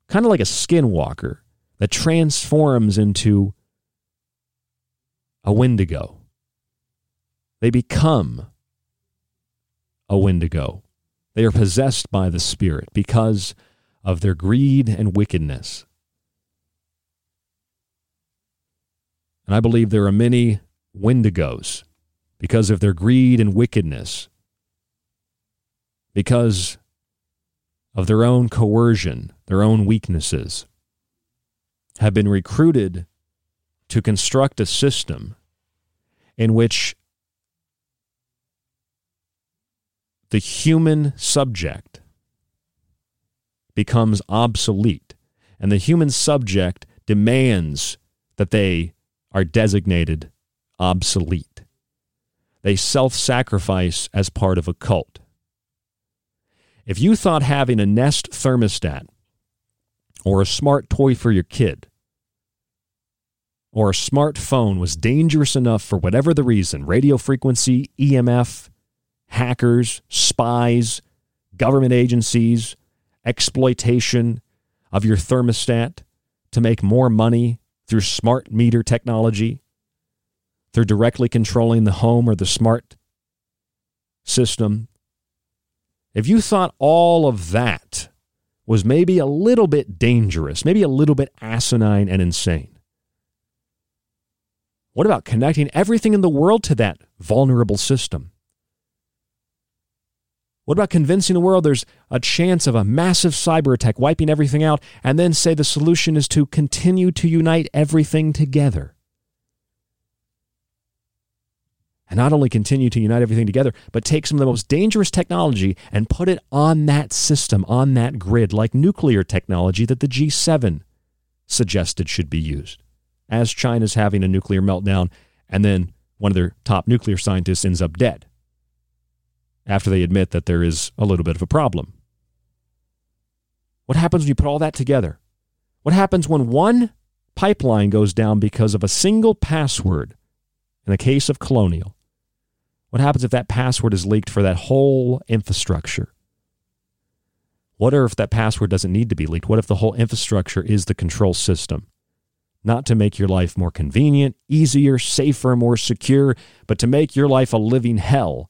Speaker 13: kind of like a skinwalker, that transforms into a Wendigo. They become a Wendigo. They are possessed by the Spirit because of their greed and wickedness. And I believe there are many Wendigos because of their greed and wickedness, because of their own coercion, their own weaknesses, have been recruited to construct a system in which the human subject becomes obsolete, and the human subject demands that they are designated obsolete. They self sacrifice as part of a cult. If you thought having a Nest thermostat or a smart toy for your kid or a smartphone was dangerous enough for whatever the reason radio frequency, EMF, hackers, spies, government agencies, exploitation of your thermostat to make more money through smart meter technology, through directly controlling the home or the smart system. If you thought all of that was maybe a little bit dangerous, maybe a little bit asinine and insane, what about connecting everything in the world to that vulnerable system? What about convincing the world there's a chance of a massive cyber attack wiping everything out and then say the solution is to continue to unite everything together? And not only continue to unite everything together, but take some of the most dangerous technology and put it on that system, on that grid, like nuclear technology that the G7 suggested should be used. As China's having a nuclear meltdown, and then one of their top nuclear scientists ends up dead after they admit that there is a little bit of a problem. What happens when you put all that together? What happens when one pipeline goes down because of a single password in the case of Colonial? What happens if that password is leaked for that whole infrastructure? What if that password doesn't need to be leaked? What if the whole infrastructure is the control system? Not to make your life more convenient, easier, safer, more secure, but to make your life a living hell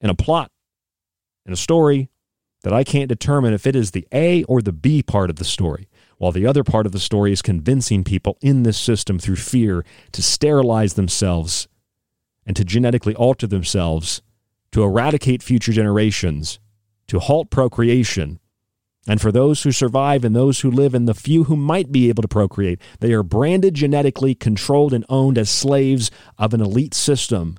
Speaker 13: in a plot, in a story that I can't determine if it is the A or the B part of the story, while the other part of the story is convincing people in this system through fear to sterilize themselves and to genetically alter themselves to eradicate future generations, to halt procreation. And for those who survive and those who live and the few who might be able to procreate, they are branded genetically, controlled, and owned as slaves of an elite system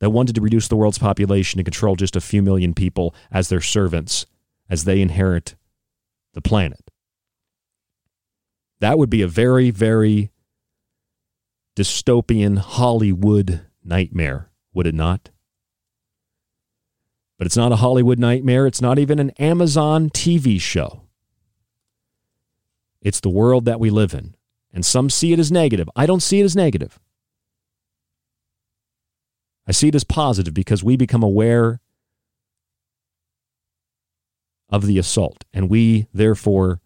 Speaker 13: that wanted to reduce the world's population and control just a few million people as their servants as they inherit the planet. That would be a very, very dystopian Hollywood nightmare, would it not? But it's not a Hollywood nightmare. It's not even an Amazon TV show. It's the world that we live in. And some see it as negative. I don't see it as negative. I see it as positive because we become aware of the assault and we, therefore,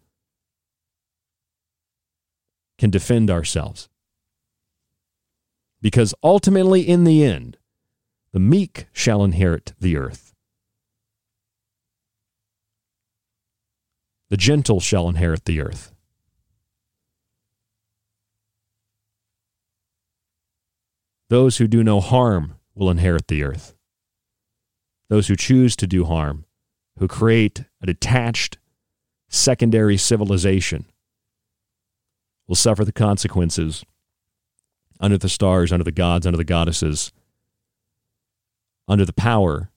Speaker 13: can defend ourselves. Because ultimately, in the end, the meek shall inherit the earth. The gentle shall inherit the earth. Those who do no harm will inherit the earth. Those who choose to do harm, who create a detached secondary civilization, will suffer the consequences under the stars, under the gods, under the goddesses, under the power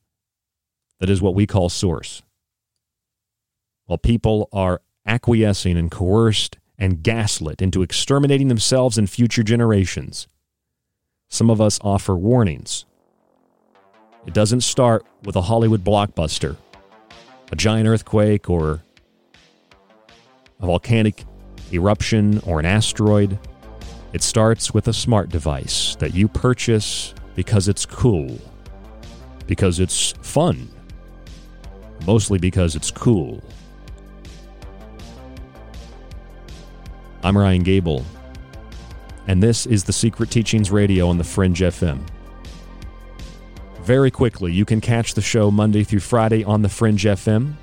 Speaker 13: that is what we call source. While people are acquiescing and coerced and gaslit into exterminating themselves and future generations, some of us offer warnings. It doesn't start with a Hollywood blockbuster, a giant earthquake, or a volcanic eruption or an asteroid. It starts with a smart device that you purchase because it's cool, because it's fun, mostly because it's cool. I'm Ryan Gable, and this is the Secret Teachings Radio on the Fringe FM. Very quickly, you can catch the show Monday through Friday on the Fringe FM.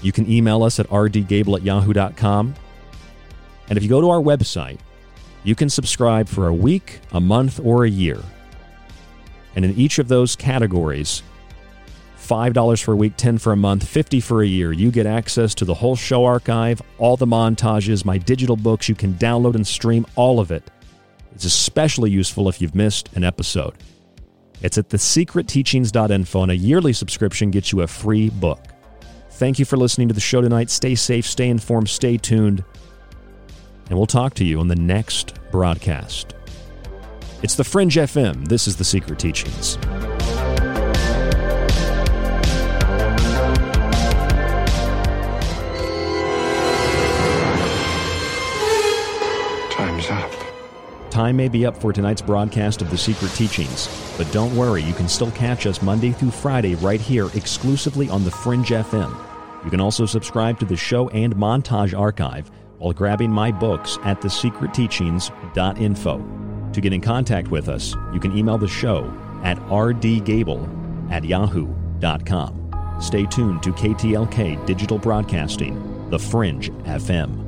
Speaker 13: You can email us at rdgable at yahoo.com. And if you go to our website, you can subscribe for a week, a month, or a year. And in each of those categories, $5 for a week, 10 for a month, 50 for a year. You get access to the whole show archive, all the montages, my digital books. You can download and stream all of it. It's especially useful if you've missed an episode. It's at thesecretteachings.info, and a yearly subscription gets you a free book. Thank you for listening to the show tonight. Stay safe, stay informed, stay tuned, and we'll talk to you on the next broadcast. It's the Fringe FM. This is The Secret Teachings.
Speaker 45: Time's up.
Speaker 13: Time may be up for tonight's broadcast of The Secret Teachings, but don't worry, you can still catch us Monday through Friday right here exclusively on The Fringe FM. You can also subscribe to the show and montage archive while grabbing my books at thesecretteachings.info. To get in contact with us, you can email the show at rdgable at yahoo.com. Stay tuned to KTLK Digital Broadcasting, The Fringe FM.